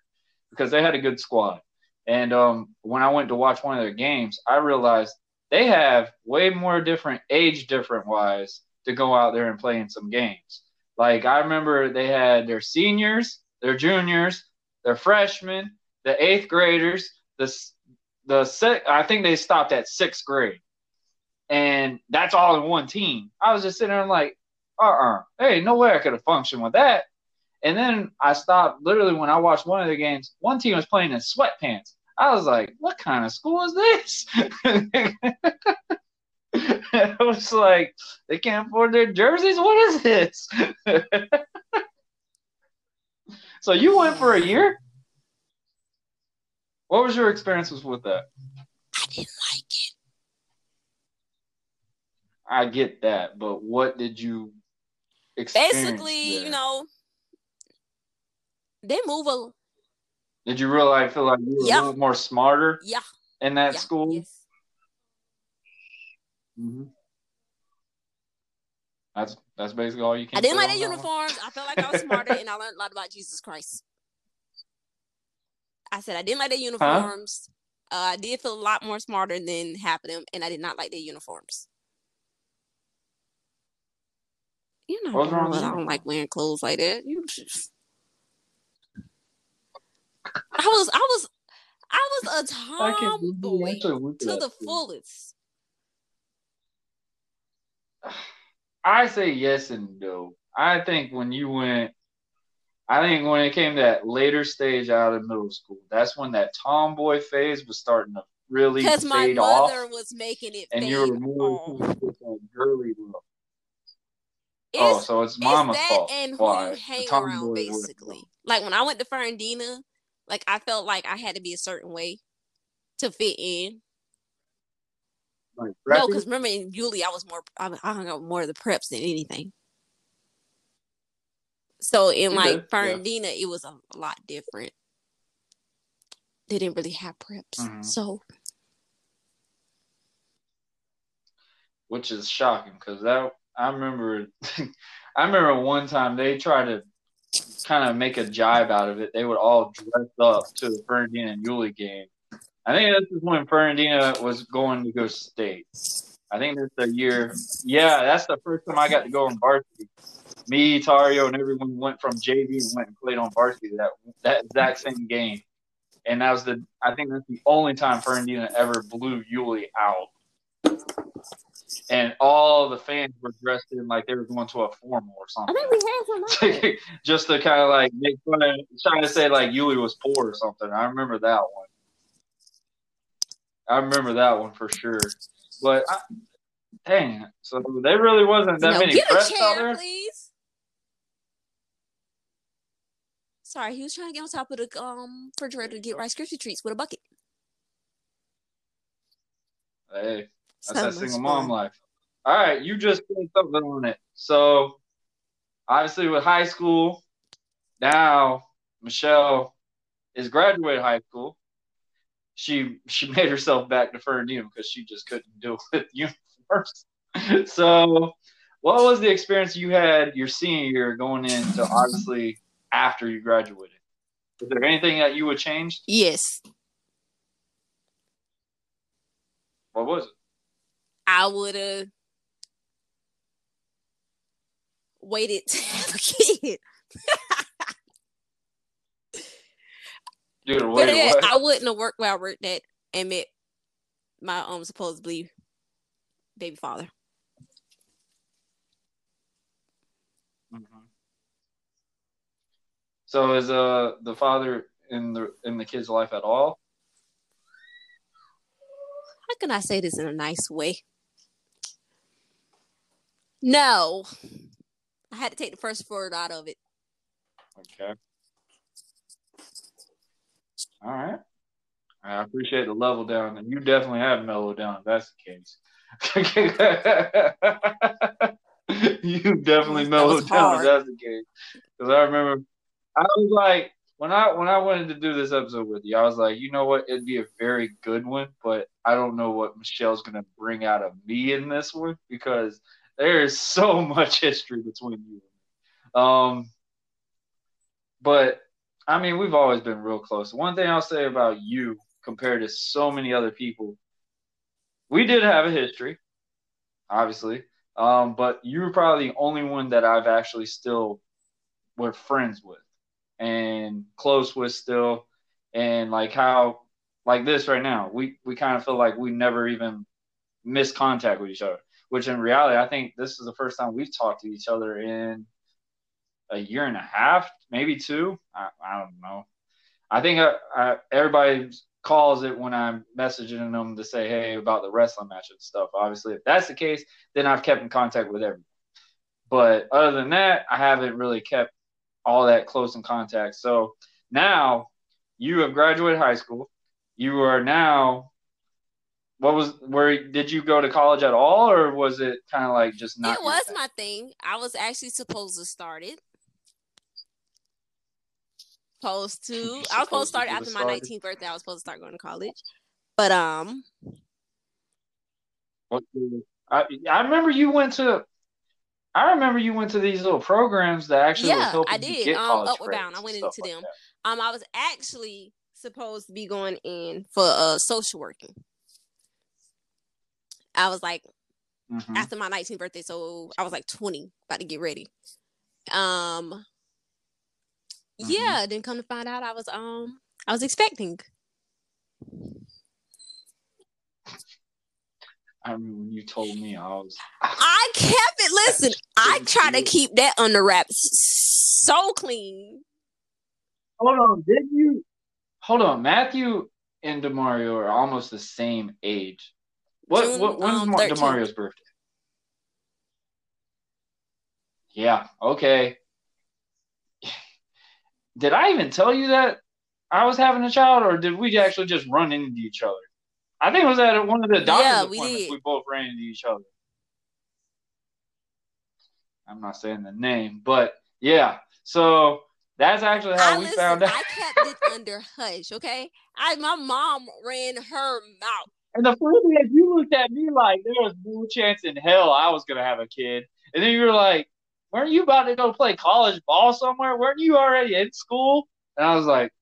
because they had a good squad. And um, when I went to watch one of their games, I realized they have way more different age different wise to go out there and play in some games. Like I remember they had their seniors, their juniors, their freshmen, the eighth graders, the the six, I think they stopped at sixth grade, and that's all in one team. I was just sitting there like, uh uh hey, no way I could have functioned with that. And then I stopped literally when I watched one of the games. One team was playing in sweatpants. I was like, what kind of school is this? I was like, they can't afford their jerseys. What is this? so you went for a year? What was your experiences with that? I didn't like it. I get that, but what did you experience? Basically, there? you know, they move a did you really feel like you were Yeah. a little more smarter yeah, in that yeah, school? yes. hmm That's that's basically all you can. I didn't like the uniforms. I felt like I was smarter, and I learned a lot about Jesus Christ. I said I didn't like the uniforms. Uh, I did feel a lot more smarter than half of them, and I did not like their uniforms. You know, What's wrong with I don't like wearing clothes like that. You just- I was, I was, I was a can believe you tomboy actually went to the school. fullest. I say yes and no. I think when you went, I think when it came to that later stage out of middle school, that's when that tomboy phase was starting to really Because my fade off, was making it and you were more off. that girly look. Oh, it's, oh, so it's mama's fault. and who Why you hang tomboy around, was- basically. Like when I went to Fernandina, like I felt like I had to be a certain way to fit in. Like, No, because remember in Yulee, I was more, I, I hung out more of the preps than anything. So in like did, yeah. Fernandina, it was a, lot different. They didn't really have preps, Mhm. so which is shocking because that I remember I remember one time they tried to kind of make a jibe out of it. They would all dress up to the Fernandina and Yulee game. I think this is when Fernandina was going to go state. I think this the year. Yeah, that's the first time I got to go on varsity. Me, Tario, and everyone went from JV and went and played on varsity that that exact same game. And that was the I think that's the only time Fernandina ever blew Yulee out and all the fans were dressed in like they were going to a formal or something. I think we had some. Just to kind of like make fun of, trying to say like Yulee was poor or something. I remember that one. I remember that one for sure. But I, dang, so there really wasn't that no, many preps out chair, there. please. Sorry, he was trying to get on top of the um refrigerator to get Rice Krispie treats with a bucket. Hey, That's that single mom fun. life. All right, you just put something on it. So, obviously, with high school, now Michelle is graduated high school. She she made herself back to Fernandina because she just couldn't deal with uniforms. so, what was the experience you had your senior year going into obviously after you graduated? Is there anything that you would change? Yes, What was it? I would have waited to have a kid. But. I wouldn't have worked where I worked at and met my um supposedly baby father. Mhm. So is uh the father in the in the kid's life at all? How can I say this in a nice way? No. I had to take the first word out of it. Okay. All right. I appreciate the level down, and you definitely have mellowed down. If that's the case. you definitely mellowed down. If that's the case. Because I remember, I was like, when I when I wanted to do this episode with you, I was like, you know what, it'd be a very good one, but I don't know what Michelle's gonna bring out of me in this one because there is so much history between you. and me. Um, but I mean, we've always been real close. One thing I'll say about you compared to so many other people, we did have a history, obviously. Um, but you were probably the only one that I've actually still were friends with and close with still. And like how like this right now, we we kind of feel like we never even missed contact with each other. Which in reality, I think this is the first time we've talked to each other in a year and a half, maybe two. I, I don't know. I think I, I, everybody calls it when I'm messaging them to say, hey, about the wrestling match and stuff. Obviously, if that's the case, then I've kept in contact with everyone. But other than that, I haven't really kept all that close in contact. So now you have graduated high school. You are now. What was where did you go to college at all, or was it kind of like just not? it was thing? my thing. I was actually supposed to start it. Supposed to. You're I was supposed to start after my 19th birthday. I was supposed to start going to college. But um I I remember you went to. I remember you went to these little programs that actually was yeah, helping I you did. get Um Upward Bound. I went into like them. that. Um I was actually supposed to be going in for uh social working. I was like Mhm. after my 19th birthday, so I was like 20, about to get ready. Um Mhm. yeah, then come to find out I was um I was expecting. I remember when you told me I was. I kept it. Listen, I try to keep that under wraps so clean. Hold on, did you? Hold on, Matthew and Damario are almost the same age. What? June, what when's um, Damario's birthday? Yeah. Okay. Did I even tell you that I was having a child, or did we actually just run into each other? I think it was at one of the doctor's Yeah, we appointments. did. We both ran into each other. I'm not saying the name, but yeah. So that's actually how I we listen, found out. I kept it under hush, okay? I my mom ran her mouth. And the funny thing is, you looked at me like there was no chance in hell I was gonna have a kid. And then you were like, "Weren't you about to go play college ball somewhere? Weren't you already in school?" And I was like,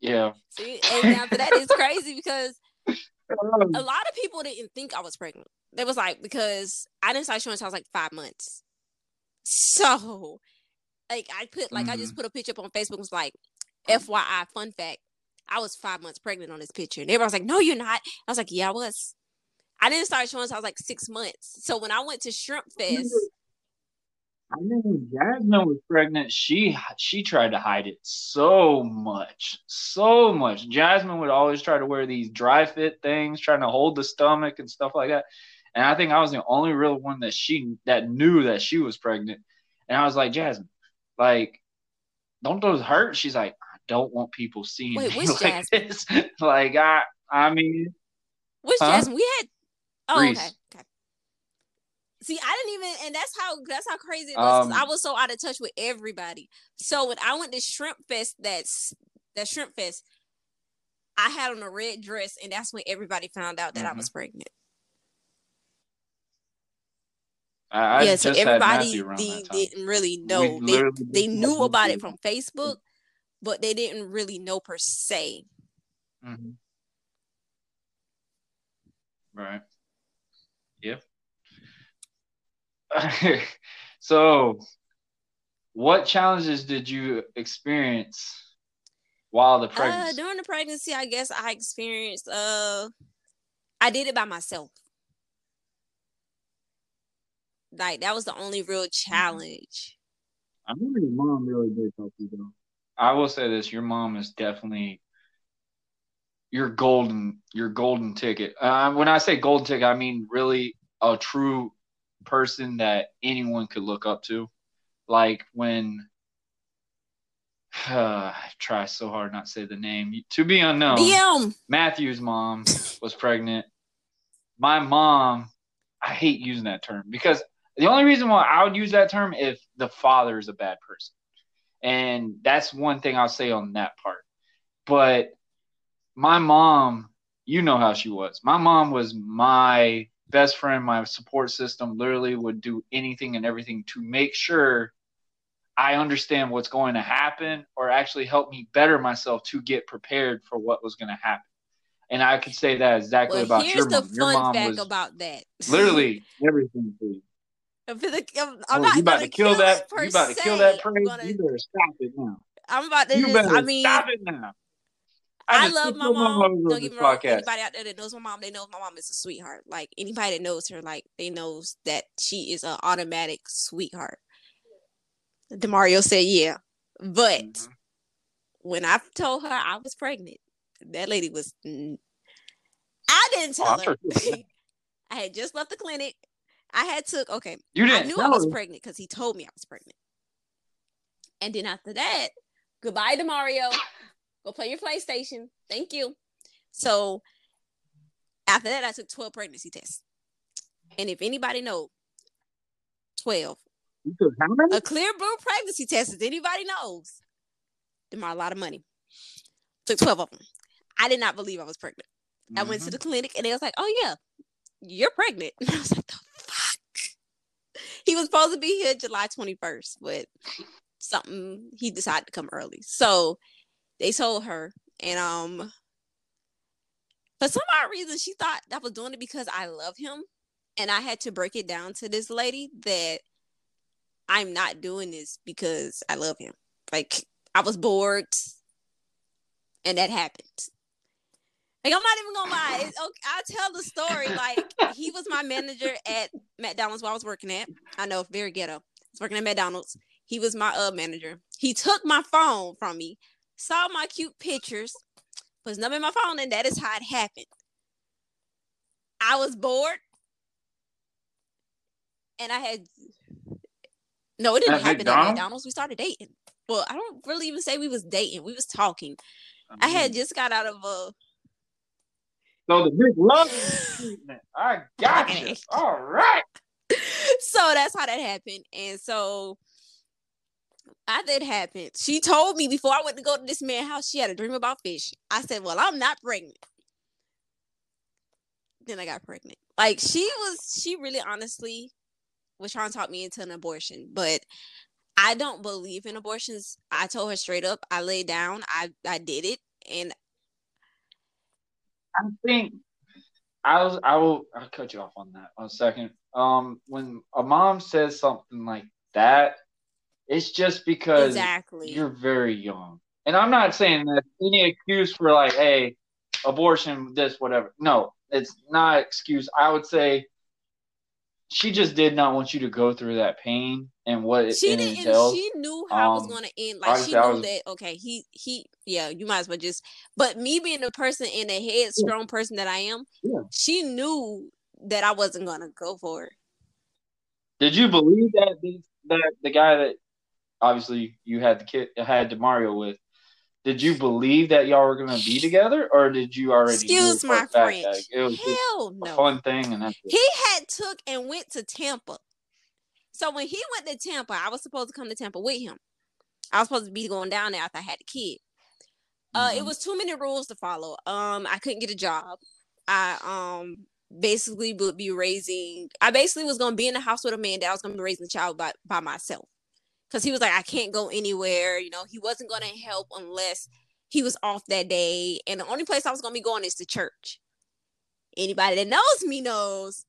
"Yeah." See, and now that is crazy because a lot of people didn't think I was pregnant. They was like because I didn't start showing until I was like five months. So, like I put like I just mm-hmm. put a picture up on Facebook. Was like, FYI, fun fact, I was five months pregnant on this picture, and everybody was like, "No, you're not." I was like, "Yeah, I was." I didn't start showing until I was like six months. So when I went to Shrimp Fest, I mean, Jasmine was pregnant, she she tried to hide it so much, so much. Jasmine would always try to wear these dry fit things, trying to hold the stomach and stuff like that. And I think I was the only real one that she that knew that she was pregnant. And I was like, Jasmine, like, don't those hurt? She's like, don't want people seeing Wait, me like this. like I, I mean, which Huh? Jasmine we had. Oh, okay, okay. See, I didn't even, and that's how that's how crazy it was. Um, I was so out of touch with everybody. So when I went to Shrimp Fest, that's that Shrimp Fest, I had on a red dress, and that's when everybody found out that I Mhm. was pregnant. I, I yeah, so everybody Matthew around they that time. didn't really know. They they knew about it from Facebook, but they didn't really know per se. Mhm. Right. Yep. so, what challenges did you experience while the Uh, pregnancy? during the pregnancy, I guess I experienced. Uh, I did it by myself. Like that was the only real challenge. I remember your mom really did help you though. I will say this: your mom is definitely your golden, your golden ticket. Uh, when I say golden ticket, I mean really a true person that anyone could look up to. Like when uh, I try so hard not to say the name to be unknown. DM. Matthew's mom was pregnant. My mom, I hate using that term because the only reason why I would use that term if the father is a bad person. And that's one thing I'll say on that part. But my mom, you know how she was. My mom was my best friend, my support system, literally would do anything and everything to make sure I understand what's going to happen or actually help me better myself to get prepared for what was going to happen. And I could say that exactly Well, about here's your the mom. Your mom fact was about that. literally everything for you. I'm, I'm, Oh, not you about to kill, that? You about to kill that praise? Gonna- You better stop it now. I'm about to You just. better I mean, stop it now. I, just love my your mom. Don't get me wrong. podcast. Anybody out there that knows my mom, they know my mom is a sweetheart. Like anybody that knows her, like they knows that she is an automatic sweetheart. Damario said, "Yeah," but Mhm. when I told her I was pregnant, that lady was. I didn't Oh, tell her. sure she was. I had just left the clinic. I had took okay. You I didn't knew I was pregnant because he told me I was pregnant. And then after that, goodbye to Mario. Go play your PlayStation. Thank you. So after that, I took 12 pregnancy tests. And if anybody knows, 12. You took how many? A clear blue pregnancy test, if anybody knows, them are a lot of money. Took 12 of them. I did not believe I was pregnant. I went to Mhm. the clinic and they was like, "Oh yeah, you're pregnant." And I was like, "The fuck." He was supposed to be here July 21st, but something he decided to come early. So they told her, and um, for some odd reason, she thought I was doing it because I love him, and I had to break it down to this lady that I'm not doing this because I love him. Like I was bored, and that happened. Like I'm not even gonna lie. It's okay. I'll tell the story. Like he was my manager at McDonald's while I was working at. I know, very ghetto. I was working at McDonald's. He was my uh manager. He took my phone from me, saw my cute pictures, number in my phone, and that is how it happened. I was bored, and I had no, it didn't At happen at McDonald's? McDonald's. We started dating. Well, I don't really even say we was dating. We was talking. I had just got out of a So the big love treatment. I got you. All right. so that's how that happened. And so after it happened, she told me before I went to go to this man's house, she had a dream about fish. I said, Well, I'm not pregnant. Then I got pregnant. Like she was, she really honestly was trying to talk me into an abortion, but I don't believe in abortions. I told her straight up, I laid down, I I did it, and I think I was I will I'll cut you off on that one second. Um when a mom says something like that, it's just because exactly. you're very young. And I'm not saying that any excuse for like, hey, abortion, this, whatever. No, it's not excuse. I would say she just did not want you to go through that pain and what it, she didn't entails. she knew how it was Um, going to end like she knew was- that okay he he yeah you might as well just but me being the person in the head strong person that i am Yeah. she knew that i wasn't going to go for it Did you believe that the, that the guy that obviously you had the kid had Damario with? Did you believe that y'all were gonna be together, or did you already? Excuse knew for a my French. that It was hell no fun thing, and that's it. he had took and went to tampa so when he went to tampa i was supposed to come to tampa with him i was supposed to be going down there after i had a kid Uh, it Mhm. was too many rules to follow. Um, I couldn't get a job. I um basically would be raising. I basically was gonna be in the house with a man that I was gonna be raising the child by by myself, because he was like, I can't go anywhere. You know, he wasn't gonna help unless he was off that day, and the only place I was gonna be going is to church. Anybody that knows me knows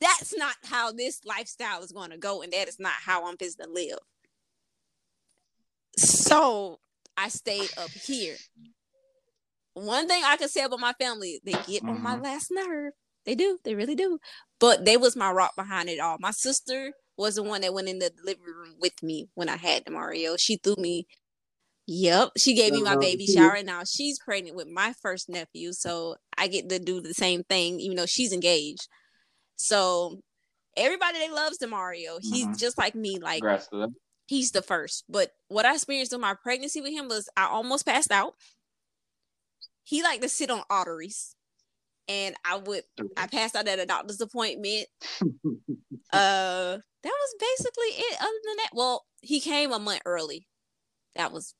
that's not how this lifestyle is gonna go, and that is not how I'm supposed to live. So I stayed up here. One thing I can say about my family, they get on my Mhm. last nerve. They do, they really do. But they was my rock behind it all. My sister was the one that went in the living room with me when I had Damario. She threw me. Yep, she gave me my Uh-huh. baby shower. and Now she's pregnant with my first nephew, so I get to do the same thing, even though she's engaged. So everybody that loves Damario, he's Mhm. just like me. Like Congrats to them. he's the first. But what I experienced in my pregnancy with him was I almost passed out. He liked to sit on arteries. And I would I passed out at a doctor's appointment. Uh that was basically it. Other than that, well, he came a month early. That was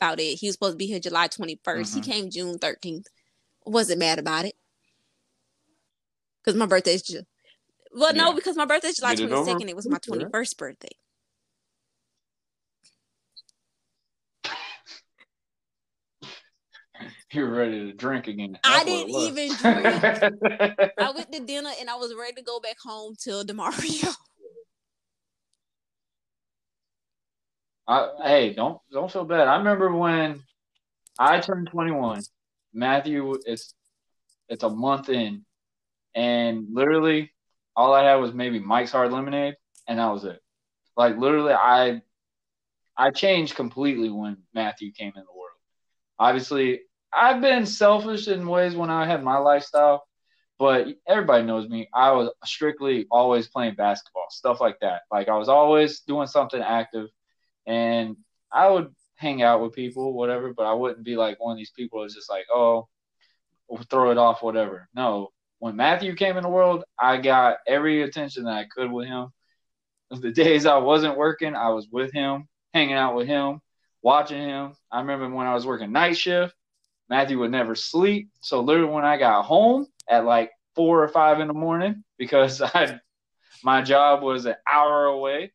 about it. He was supposed to be here July 21st. Mhm. He came June 13th. Wasn't mad about it. Because my birthday's Ju- well, no, because my birthday's July Get it 22nd. It was my with, right? 21st birthday. You're ready to drink again. I That's what it didn't even drink. I went to dinner and I was ready to go back home till Damario. I, hey, don't don't feel bad. I remember when I turned 21. Matthew, it's it's a month in, and literally all I had was maybe Mike's Hard Lemonade, and that was it. Like literally, I I changed completely when Matthew came in the world. Obviously, I've been selfish in ways when I had my lifestyle, but everybody knows me. I was strictly always playing basketball, stuff like that. Like I was always doing something active and I would hang out with people, whatever, but I wouldn't be like one of these people that's just like, oh, throw it off, whatever. No, when Matthew came in the world, I got every attention that I could with him. The days I wasn't working, I was with him, hanging out with him, watching him. I remember when I was working night shift, Matthew would never sleep. So literally when I got home at like four or five in the morning, because I my job was an hour away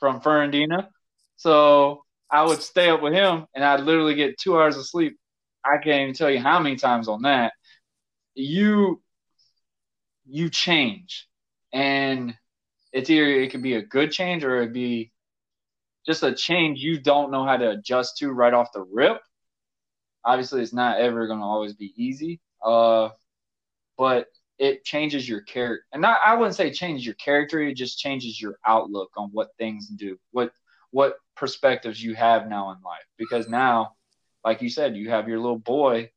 from Fernandina. So I would stay up with him and I'd literally get two hours of sleep. I can't even tell you how many times on that. You you change. And it's either it could be a good change or it'd be just a change you don't know how to adjust to right off the rip. Obviously it's not ever gonna always be easy. Uh but it changes your character and not, I wouldn't say changes your character, it just changes your outlook on what things do, what what perspectives you have now in life. Because now, like you said, you have your little boy.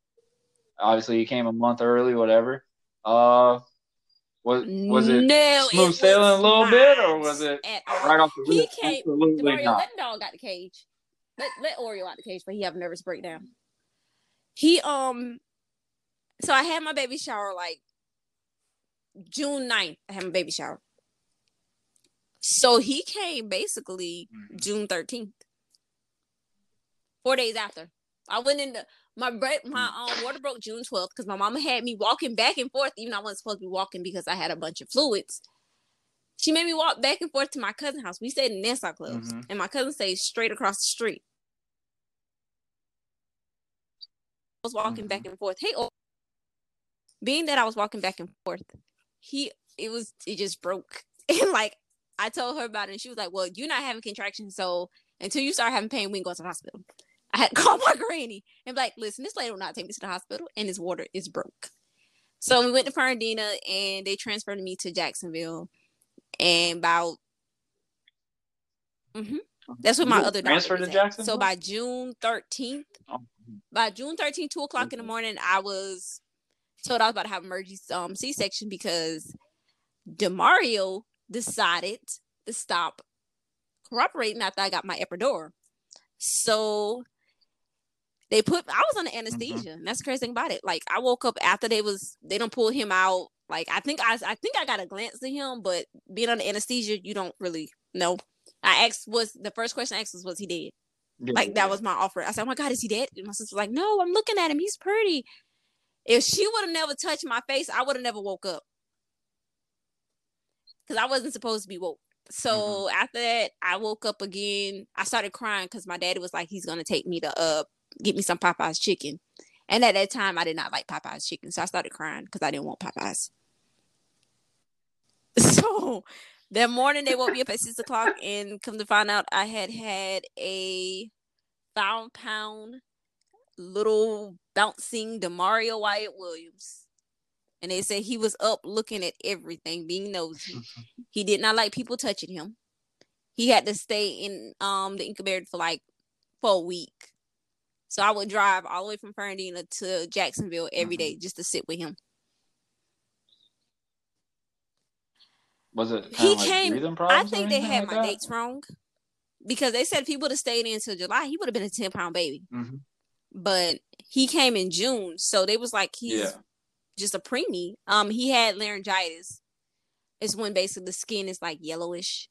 Obviously, he came a month early, whatever. Uh, was was it no, smooth it sailing a little bit, or was it right off the He rip? came- Absolutely Mario, not. let the dog out the cage. Let let Oreo out the cage, but he have a nervous breakdown. He um, so I had my baby shower like June 9th. I had my baby shower. So he came basically Mhm. June thirteenth, four days after. I went into my break. My um water broke June twelfth because my mama had me walking back and forth, even though I wasn't supposed to be walking because I had a bunch of fluids. She made me walk back and forth to my cousin's house. We stayed in Nassau Clubs, Mhm. and my cousin stays straight across the street. I was walking back and forth. Hey, oh, being that I was walking back and forth, he it was it just broke, and like I told her about it, and she was like, "Well, you're not having contractions, so until you start having pain, we can go to the hospital." I had to call my granny and be like, "Listen, this lady will not take me to the hospital, and this water is broke." So we went to Fernandina, and they transferred me to Jacksonville, and about. hmm That's what my other transferred doctor to. Jacksonville? So by June 13th, Oh, by June 13th, 2 o'clock in the morning, I was told I was about to have emergency um, C section because Damario decided to stop cooperating after I got my epidural. So they put I was under anesthesia. And that's the crazy thing about it. Like I woke up after they was they don't pull him out. Like I think I I think I got a glance at him, but being under anesthesia, you don't really know. I asked was the first question I asked was was he dead? Yeah. Like that was my offer. I said, "Oh my God, is he dead?" And my sister's like, "No, I'm looking at him. He's pretty." If she would have never touched my face, I would have never woke up because I wasn't supposed to be woke. So after that, I woke up again. I started crying because my daddy was like, "He's gonna take me to uh get me some Popeyes chicken," and at that time, I did not like Popeyes chicken, so I started crying because I didn't want Popeyes. So that morning, they woke me up at six o'clock, and come to find out, I had had a found pound little bouncing Damario Wyatt Williams. And they said he was up looking at everything, being nosy. he did not like people touching him. He had to stay in um the incubator for like for a week. So I would drive all the way from Fernandina to Jacksonville every Mm-hmm. day just to sit with him. Was it He like came- I think they had like my that? dates wrong because they said if he would have stayed in until July, he would have been a 10 pound baby. Mhm. But he came in June. So they was like, he's Yeah. just a preemie. Um, he had laryngitis. It's when basically the skin is like yellowish.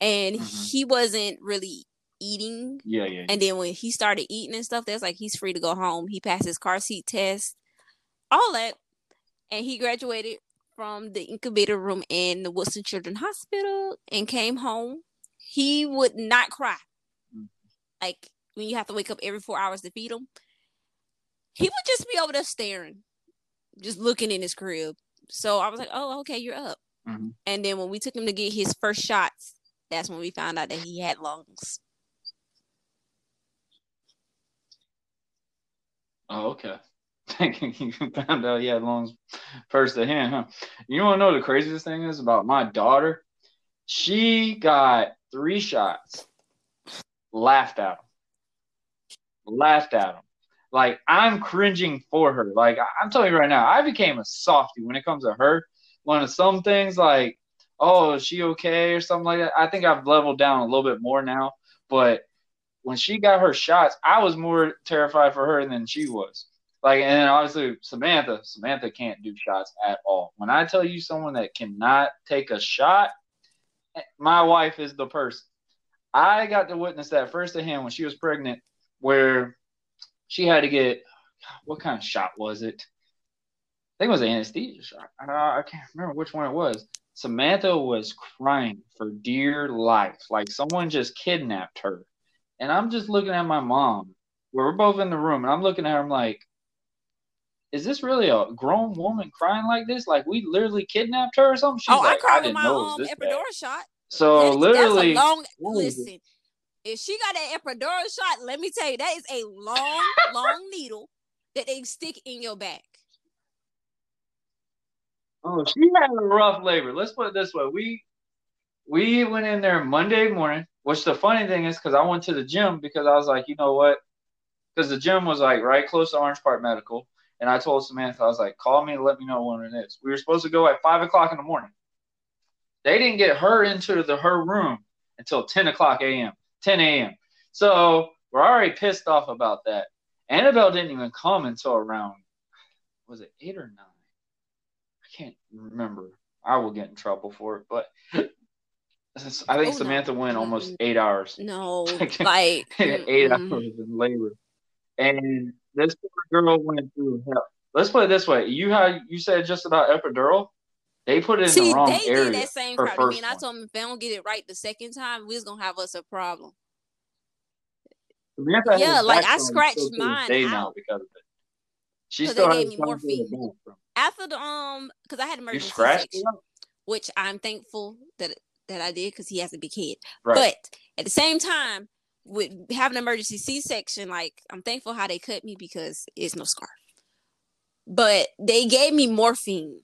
And Mhm. he wasn't really eating. Yeah, yeah. yeah. And then when he started eating and stuff, that's like he's free to go home. He passed his car seat test, all that. And he graduated from the incubator room in the Wolfson Children's Hospital and came home. He would not cry. Mm. Like when you have to wake up every four hours to feed him. He would just be over there staring, just looking in his crib. So I was like, oh, okay, you're up. Mhm. And then when we took him to get his first shots, that's when we found out that he had lungs. Oh, okay. You found out he had lungs first at hand, huh? You want to know the craziest thing is about my daughter? She got three shots, laughed at them, laughed at them. Like I'm cringing for her. Like I'm telling you right now, I became a softie when it comes to her. One of some things like, oh, is she okay or something like that. I think I've leveled down a little bit more now, but when she got her shots, I was more terrified for her than she was. Like, and obviously Samantha, Samantha can't do shots at all. When I tell you someone that cannot take a shot, my wife is the person. I got to witness that firsthand when she was pregnant, where she had to get what kind of shot was it? I think it was an anesthesia shot. Uh, I can't remember which one it was. Samantha was crying for dear life, like someone just kidnapped her. And I'm just looking at my mom, where we're both in the room, and I'm looking at her. I'm like, "Is this really a grown woman crying like this? Like we literally kidnapped her or something?" She's oh, like, I cried with didn't my know it was um, epidural shot. So That- literally, that's long. what is it? Listen, if she got an epidural shot, let me tell you, that is a long, long needle that they stick in your back. Oh, she had a rough labor. Let's put it this way: we we went in there Monday morning. Which the funny thing is, because I went to the gym because I was like, you know what? Because the gym was like right close to Orange Park Medical, and I told Samantha, I was like, call me and let me know when it is. We were supposed to go at five o'clock in the morning. They didn't get her into the her room until ten o'clock a.m. 10 a.m. So we're already pissed off about that. Annabelle didn't even come until around was it eight or nine? I can't remember. I will get in trouble for it, but I think Oh, no. Samantha went almost eight hours. No, Like, like eight mm-mm. hours in labor. And this poor girl went through hell. Let's put it this way: you had you said just about epidural. They put it in See, the wrong they area. did that same crap to me, first and I told them if they don't get it right the second time, we was gonna have us a problem. Samantha Yeah, like, I scratched still to this mine out. because of it. She still they gave me problems with her morphine. After the um, because I had You emergency section, which I'm thankful that that I did because he has a big head. Right. But at the same time, with having an emergency C section, like I'm thankful how they cut me because it's no scar. But they gave me morphine.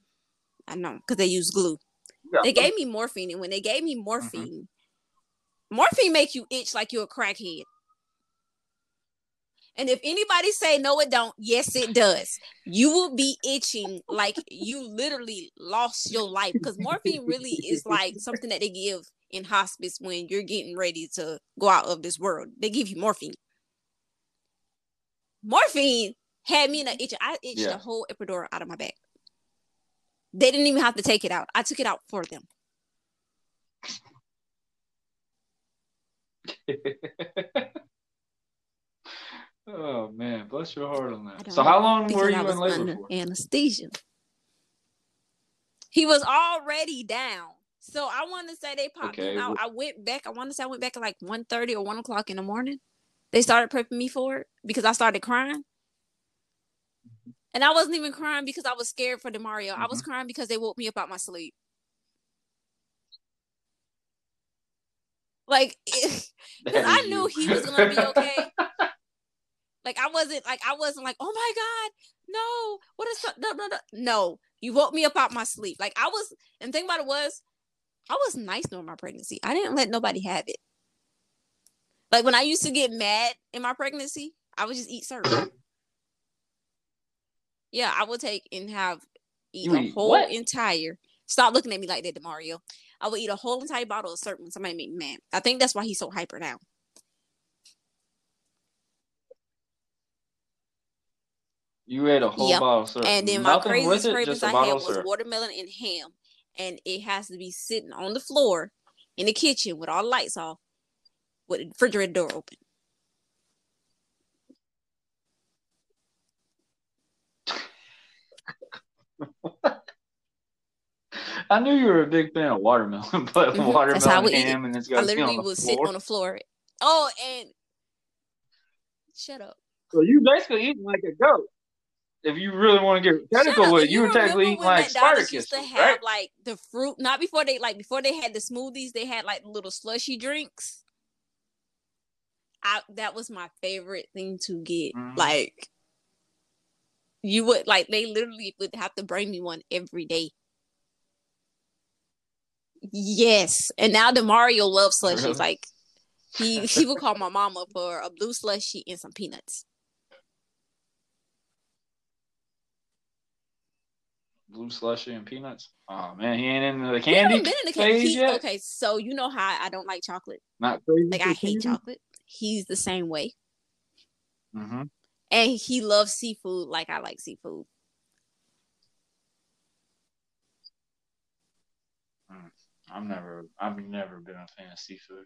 I know because they use glue. Yeah. They gave me morphine, and when they gave me mm-hmm. morphine, morphine make you itch like you're a crackhead. And if anybody say no, it don't. Yes, it does. You will be itching like you literally lost your life because morphine really is like something that they give in hospice when you're getting ready to go out of this world. They give you morphine. Morphine had me in an itch. I itched Yeah. the whole epidural out of my back. They didn't even have to take it out. I took it out for them. oh man, bless your heart on that. So how long were you in labor for? anesthesia. He was already down. So I want to say they popped Okay, him out. I went back. I want to say I went back at like 1.30 or 1 o'clock in the morning. They started prepping me for it because I started crying. Mm-hmm. And I wasn't even crying because I was scared for Damario. I was Mm-hmm. crying because they woke me up out my sleep. Like, because I knew he was gonna be okay. Like I wasn't like I wasn't like, oh my god, no, what is no no no no. You woke me up out my sleep. Like I was, and the thing about it was, I was nice during my pregnancy. I didn't let nobody have it. Like when I used to get mad in my pregnancy, I would just eat syrup. Yeah, I would take and have eat You a whole what? entire. Stop looking at me like that, Damario. I would eat a whole entire bottle of syrup when somebody made me mad. I think that's why he's so hyper now. You ate a whole Yep. bottle of syrup. And then my Nothing with craziest it, cravings just a I bottle had was syrup. watermelon and ham, and it has to be sitting on the floor in the kitchen with all the lights off, with the refrigerator door open. I knew you were a big fan of watermelon, but Mhm, that's how I watermelon would eat it. ham and it's I got to be literally on the would sit floor. on the floor. Oh, and shut up. So you basically eating like a goat. If you really want to get technical with it, you were technically eating like Spartacus, used to right? have like the fruit, not before they like before they had the smoothies, they had like little slushy drinks. I that was my favorite thing to get. Mhm. Like you would like they literally would have to bring me one every day. Yes. And now Damario loves slushies. Really? Like he he would call my mama for a blue slushy and some peanuts. Blue slushy and peanuts. Oh man, he ain't into the candy been in the candy. He, yet. okay, so you know how I don't like chocolate. Not crazy. Like I hate candy? chocolate. He's the same way. Mm-hmm. And he loves seafood like I like seafood. I've never, I've never been a fan of seafood.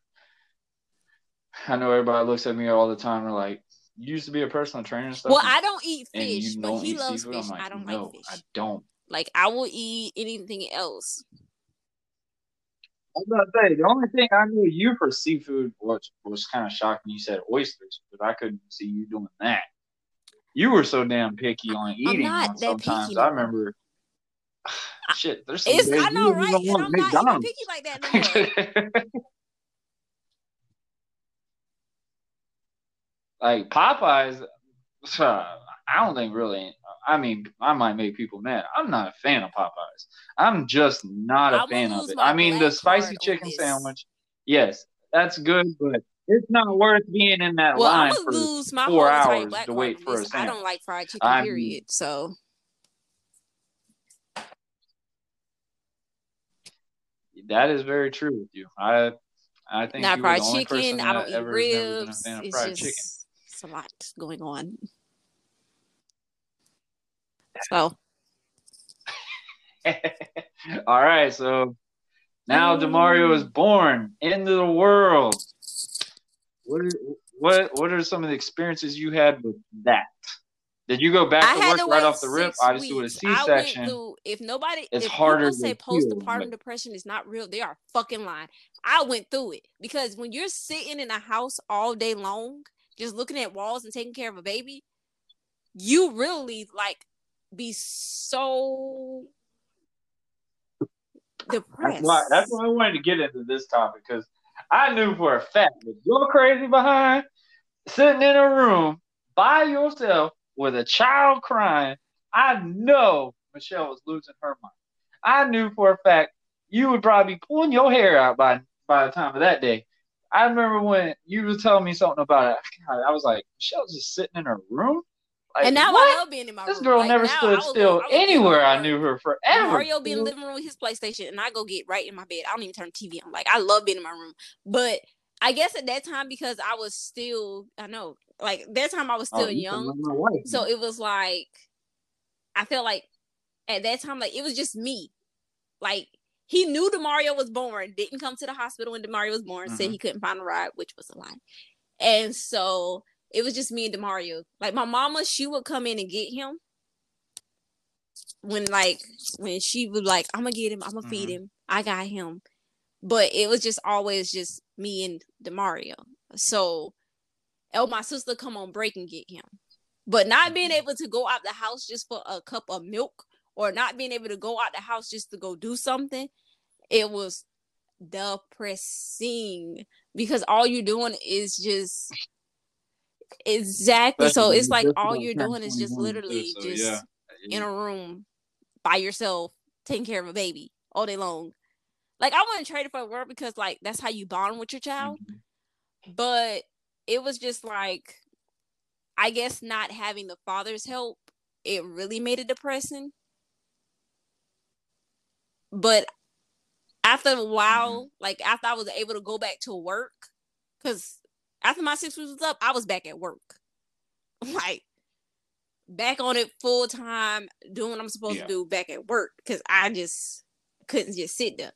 I know everybody looks at me all the time. They're like, "You used to be a personal trainer and stuff." Well, and, I don't eat fish, but he loves seafood. fish. I'm like, I don't no, like fish. I don't. Like I will eat anything else. I was about to say the only thing I knew you for seafood was was kind of shocking. You said oysters, but I couldn't see you doing that. You were so damn picky on eating. not on that sometimes picky I remember. Shit, there's some It's days I know, right? And I'm not picky like that no like Popeyes, uh, I don't think really. I mean, I might make people mad. I'm not a fan of Popeyes. I'm just not a I fan of it. I mean, the spicy chicken sandwich, yes, that's good, but it's not worth being in that Well, line for lose my four hours to wait for a this. I don't like fried chicken, I period. So That is very true with you. I I think not fried the only person chicken. I don't eat ever has never been a ribs. It's just chicken. it's a lot going on. So All right, so now Damario is born into the world. What are, what what are some of the experiences you had with that? Did you go back I to work to right off the rip? six Obviously, with a weeks. I C-section. If nobody, it's if harder people say to heal, postpartum depression is not real, they are fucking lying. I went through it because when you're sitting in a house all day long, just looking at walls and taking care of a baby, you really like be so depressed. That's why that's why I wanted to get into this topic because I knew for a fact that you're crazy behind sitting in a room by yourself with a child crying. I know Michelle was losing her mind. I knew for a fact you would probably be pulling your hair out by by the time of that day. I remember when you were telling me something about it. God, I was like, Michelle's just sitting in her room. Like, and now what? I love being in my room. This room. girl Like, never stood still I anywhere. I knew her forever. Mario be in the living room with his PlayStation, and I go get right in my bed. I don't even turn the TV on. Like I love being in my room, but I guess at that time because I was still, I know, like that time I was Oh, still you young, sound like my wife. so it was like I felt like at that time, like it was just me. Like he knew Damario was born, didn't come to the hospital when Damario was born, said Mhm. he couldn't find a ride, which was a lie, and so it was just me and Damario. Like my mama, she would come in and get him when like when she would like, I'm gonna get him, I'm gonna feed Mhm. him, I got him. But it was just always just me and Damario. So oh my sister come on break and get him. But not being Mhm. able to go out the house just for a cup of milk or not being able to go out the house just to go do something, it was depressing because all you're doing is just Exactly. So it's like all you're doing is just literally so just yeah. in a room by yourself, taking care of a baby all day long. Like I wouldn't trade it for the world because like that's how you bond with your child. Mhm. But it was just like I guess not having the father's help, it really made it depressing. But after a while, like after I was able to go back to work, because after my six weeks was up, I was back at work. Like back on it full time, doing what I'm supposed Yeah. to do back at work because I just couldn't just sit there.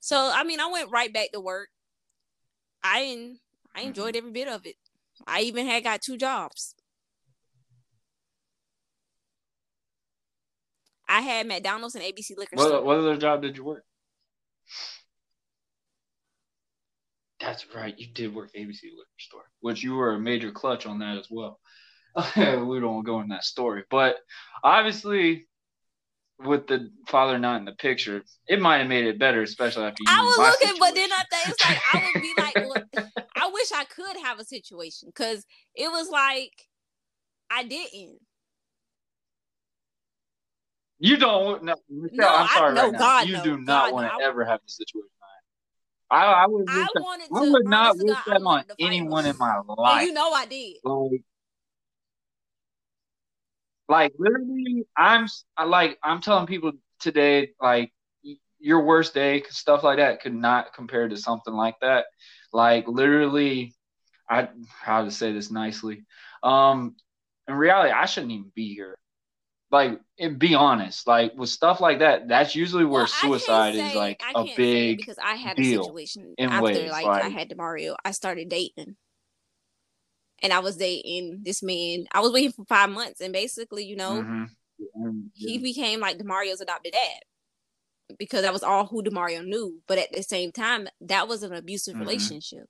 So I mean, I went right back to work. I I mm-hmm. enjoyed every bit of it. I even had got two jobs. I had McDonald's and ABC liquor What, store. what other job did you work? That's right. You did work ABC liquor store, which you were a major clutch on that as well. we don't go in that story, but obviously, with the father not in the picture, it might have made it better, especially after you. I was looking, but then I situation. think it's like I would be like, well, I wish I could have a situation because it was like I didn't. You don't. No, Michelle, No, I'm I- sorry no, right now. God, you no, do not God, want no. to ever have the situation I. I, would. I that- wanted to. I would not wish God, that on wanted to fight anyone in my And life. you know I did. like, like literally, I'm I like I'm telling people today, like your worst day, stuff like that, could not compare to something like that. Like literally, I how to say this nicely. Um, in reality, I shouldn't even be here. Like, and be honest, like with stuff like that, that's usually where Well, suicide is like I a say big. because I had deal a situation in after ways, like, I had Damario. I started dating, and I was dating this man. I was waiting for five months, and basically, you know, Mhm. And, he became like Damario's adopted dad because that was all who Demario knew. But at the same time, that was an abusive Mhm. relationship.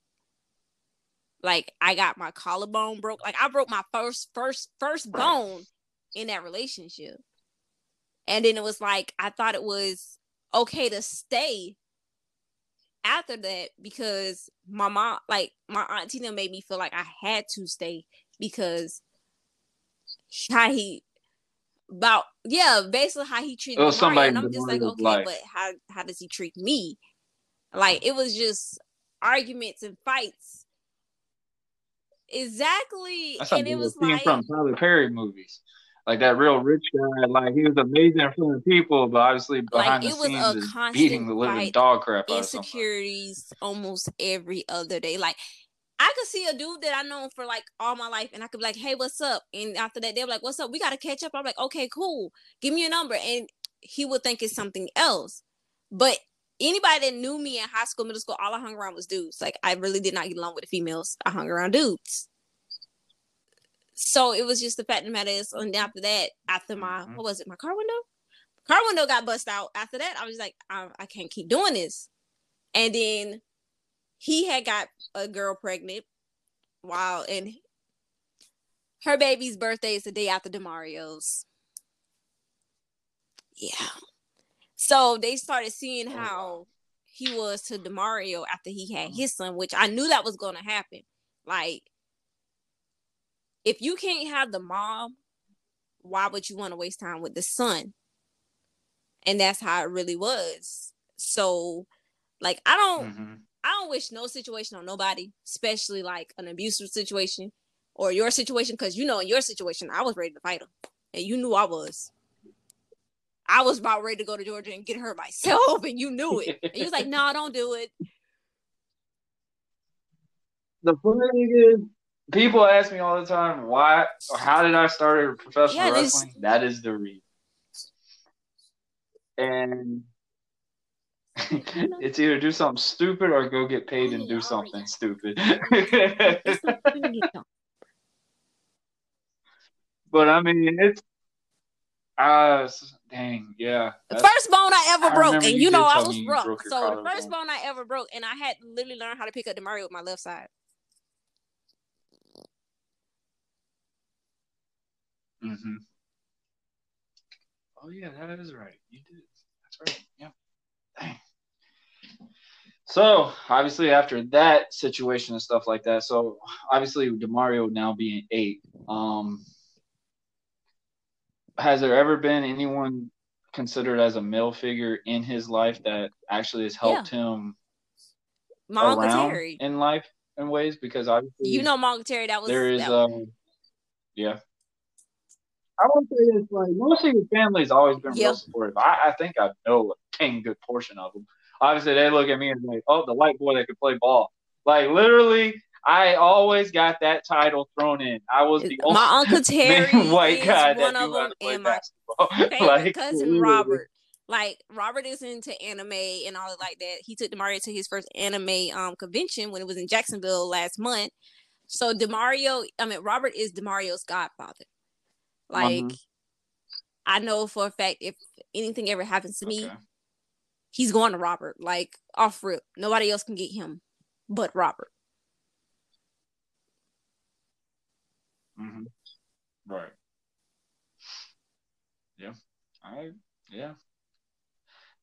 Like I got my collarbone broke. Like I broke my first first first bone in that relationship. And then it was like I thought it was okay to stay after that because my mom like my aunt Tina made me feel like I had to stay because how he about yeah, basically how he treated It was Damario. somebody and I'm just like, okay, life. but how how does he treat me? Like it was just arguments and fights. Exactly. That's and it was like from Tyler Perry movies. Like that real rich guy, like he was amazing in front of people, but obviously behind it the was scenes a is constant beating the living fight, dog crap out insecurities almost every other day. Like I could see a dude that I know for like all my life, and I could be like, "Hey, what's up?" And after that, they're like, "What's up? We gotta catch up." I'm like, "Okay, cool. Give me your number," and he would think it's something else. But anybody that knew me in high school, middle school, all I hung around was dudes. Like I really did not get along with the females. I hung around dudes. So it was just the fact of the matter is, and after that, after my Mhm. what was it, my car window? Car window got bust out. After that, I was like, I, I can't keep doing this. And then he had got a girl pregnant while and her baby's birthday is the day after Damario's. Yeah. So they started seeing Oh, how he was to Damario after he had his son, which I knew that was going to happen. Like, if you can't have the mom, why would you want to waste time with the son? And that's how it really was. So, like, I don't. Mhm. I don't wish no situation on nobody, especially like an abusive situation or your situation, because you know in your situation I was ready to fight him, and you knew I was. I was about ready to go to Georgia and get her myself, and you knew it. And you was like, "No, don't do it." The funny thing is, people ask me all the time, why or how did I start a professional Yeah, wrestling? That is the reason. And it's either do something stupid or go get paid and Oh, do something stupid. It's not gonna get done. but I mean, it's uh, dang, yeah. The first bone I ever I broke, and you you know I was broke So the first bone I ever broke, and I had to literally learn how to pick up Damario with my left side. Mm-hmm. Oh yeah, that is right. You did. That's right. Yeah. Dang. So obviously after that situation and stuff like that, so obviously Damario now being eight, um, has there ever been anyone considered as a male figure in his life that actually has helped yeah. him my around Terry. in life in ways? Because obviously you know Monk Terry that was there is that um yeah. I would say it's like most of your family's always been yep. real supportive. I, I think I know a dang good portion of them. Obviously, they look at me and like, "Oh, the white boy that could play ball." Like literally, I always got that title thrown in. I was the my uncle Terry white guy one that of them, and my favorite like, cousin Robert. Like Robert is into anime and all like that. He took Damario to his first anime um convention when it was in Jacksonville last month. So Damario, I mean Robert is Damario's godfather. Like mm-hmm. I know for a fact if anything ever happens to me, okay. he's going to Robert. Like off rip. Nobody else can get him but Robert. Mm-hmm. Right. Yeah. I yeah.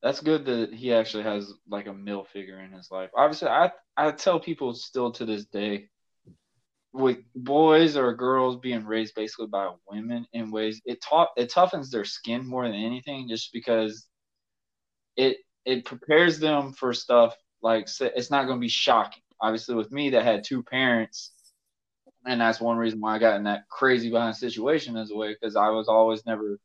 That's good that he actually has like a male figure in his life. Obviously, I I tell people still to this day, with boys or girls being raised basically by women in ways it taught it toughens their skin more than anything, just because it it prepares them for stuff like it's not going to be shocking. Obviously, with me that had two parents and that's one reason why I got in that crazy behind situation as a way because I was always never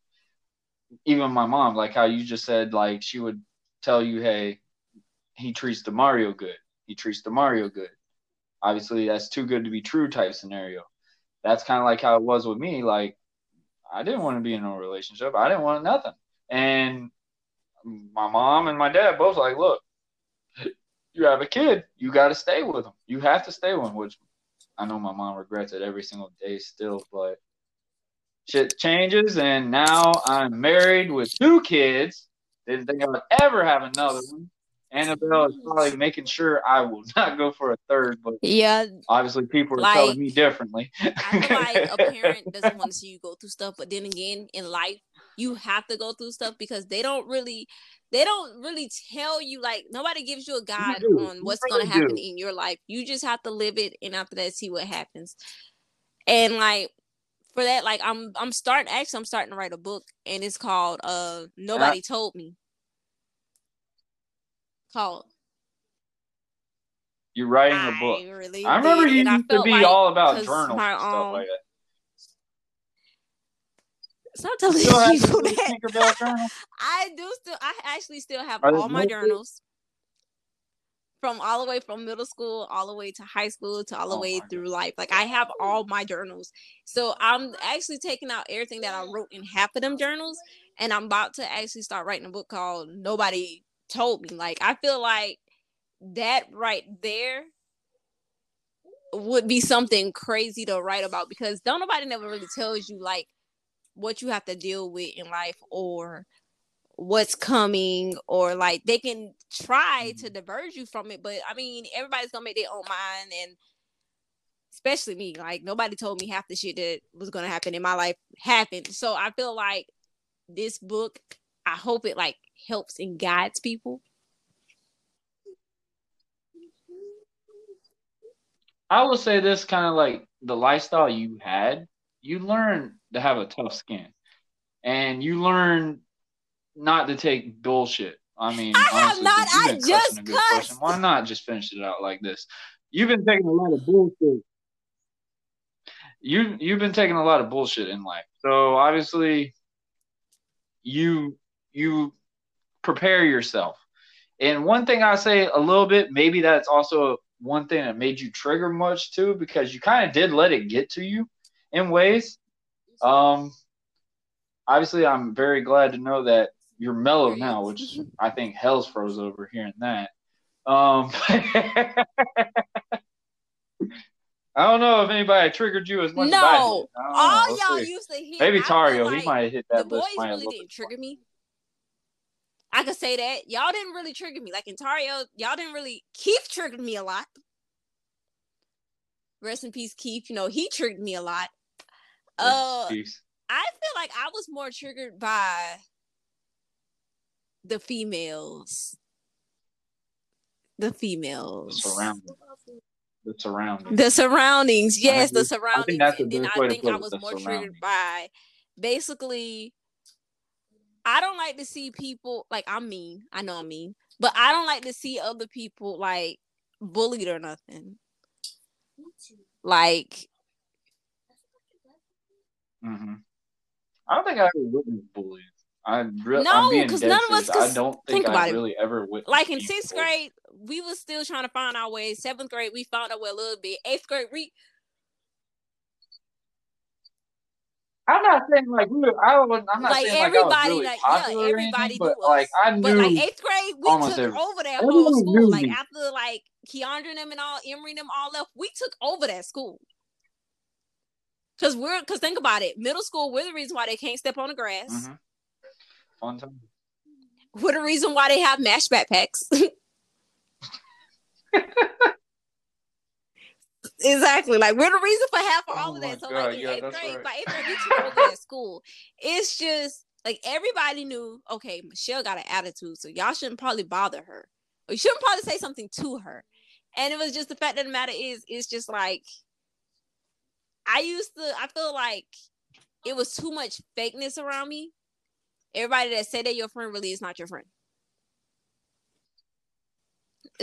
even my mom like how you just said like she would tell you hey he treats Damario good he treats Damario good obviously that's too good to be true type scenario that's kind of like how it was with me like I didn't want to be in a relationship I didn't want nothing and my mom and my dad both like look you have a kid you got to stay with him you have to stay with him which I know my mom regrets it every single day still, but shit changes, and now I'm married with two kids. Didn't think I would ever have another one. Annabelle is probably making sure I will not go for a third, but yeah, obviously people are like, telling me differently. I feel like a parent doesn't want to see you go through stuff, but then again, in life, you have to go through stuff because they don't really they don't really tell you like nobody gives you a guide you on what's going to happen do. in your life. You just have to live it and after that see what happens. And like for that like I'm I'm starting actually I'm starting to write a book and it's called uh Nobody Told Me. Called You're writing a book. I, really I remember you used to be like, all about journals my, and stuff um, like that. Stop telling people that. I do still. I actually still have Are all my journals from all the way from middle school all the way to high school to all the oh way through God. life. Like I have all my journals. So I'm actually taking out everything that I wrote in half of them journals and I'm about to actually start writing a book called Nobody Told Me. Like I feel like that right there would be something crazy to write about because don't nobody never really tells you like what you have to deal with in life or what's coming or like they can try to mm-hmm. diverge you from it but i mean everybody's gonna make their own mind and especially me like nobody told me half the shit that was gonna happen in my life happened so i feel like this book i hope it like helps and guides people i will say this kind of like the lifestyle you had you learn to have a tough skin, and you learn not to take bullshit. I mean, I honestly, have not. I just cussed. Why not just finish it out like this? You've been taking a lot of bullshit. You you've been taking a lot of bullshit in life. So obviously, you you prepare yourself. And one thing I say a little bit, maybe that's also one thing that made you trigger much too, because you kind of did let it get to you in ways. Um, obviously, I'm very glad to know that you're mellow now, which I think hell's froze over hearing that. Um, I don't know if anybody triggered you as much no, as I did. No, all we'll y'all see. used to hit. Maybe Tario, like he might have hit that the boys really didn't trigger me. I could say that y'all didn't really trigger me. Like in Tario, y'all didn't really. Keith triggered me a lot. Rest in peace, Keith. You know he triggered me a lot. Uh, Peace. I feel like I was more triggered by the females the females. Surrounding. The surroundings. The surroundings, yes, the surroundings. that's the and then I think I was more triggered by basically I don't like to see people like I'm mean. I know I'm mean, but I don't like to see other people like bullied or nothing. Like hmm I don't think I ever witnessed bullying. I re- No, I'm being 'cause dead none of us- serious. I 'cause don't think think about I it. really ever witnessed. like in sixth bullied. grade, we was still trying to find our way. Seventh grade, we found our way a little bit. Eighth grade, we I'm not saying like we were, I was, I'm not like saying like I was everybody really like popular yeah, everybody anything, but like. I knew. But like eighth grade, we took every- over that whole school. Like me. after like Keandra and them and all, Emery and them all left, we took over that school. Cause we're cause think about it, middle school, we're the reason why they can't step on the grass. Mhm. Fun time. We're the reason why they have match backpacks. exactly. Like we're the reason for half of all Oh of that. So God, like in yeah, eighth grade, right. by eighth grade, we over school. It's just like everybody knew, okay, Michelle got an attitude, so y'all shouldn't probably bother her. Or you shouldn't probably say something to her. And it was just the fact that the matter is, it's just like I used to I feel like it was too much fakeness around me. Everybody that said that your friend really is not your friend.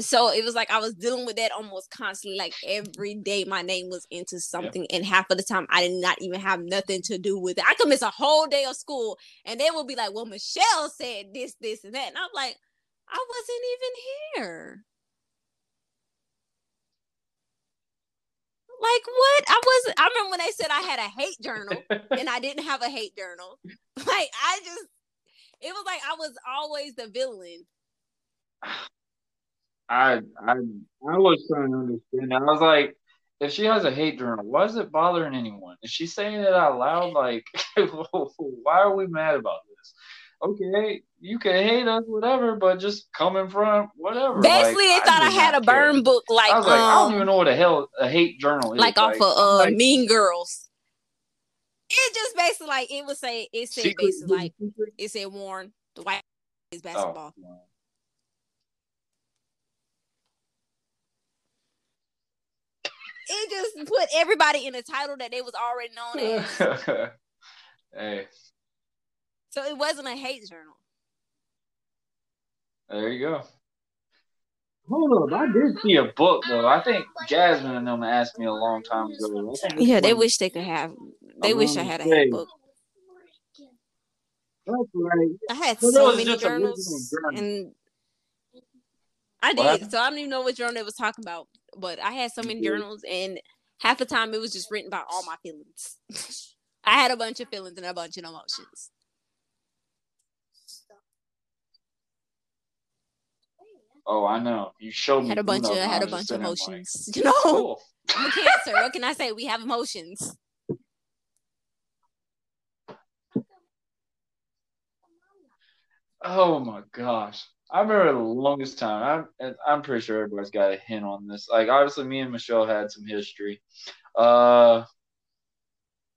So it was like I was dealing with that almost constantly. Like every day, my name was into something, and half of the time, I did not even have nothing to do with it. I could miss a whole day of school, and they would be like, "Well, Michelle said this, this, and that," and I'm like, "I wasn't even here." Like what? I wasn't. I remember when they said I had a hate journal, and I didn't have a hate journal. Like I just, it was like I was always the villain. I I I was trying to understand. I was like, if she has a hate journal, why is it bothering anyone? Is she saying it out loud? Like, why are we mad about this? Okay, you can hate us, whatever, but just come in front, whatever. Basically, Like, they thought I did had a not care. burn book like I was like, I don't um even know what the hell a hate journal is. like off of uh like, Mean Girls. It just basically like it would say it said basically like it said Warren the white is Oh, basketball. no. It just put everybody in a title that they was already known as. hey, so it wasn't a hate journal. there you go. Hold up, I did see a book though. I think Jasmine and them asked me a long time ago. Yeah, they wish they could have. They I'm wish I had a say- hate book. That's right. I had Well, so many just original journals, journals. and I did. happened? So I don't even know what journal they was talking about, but I had so many mm-hmm. journals, and half the time it was just written about all my feelings. I had a bunch of feelings and a bunch of emotions. Oh, I know. You showed me. Had a bunch of I had a bunch of sitting there like, emotions. You know, Cool. I'm a cancer. What can I say? We have emotions. Oh my gosh. I remember the longest time. I'm I'm pretty sure everybody's got a hint on this. Like obviously me and Michelle had some history. Uh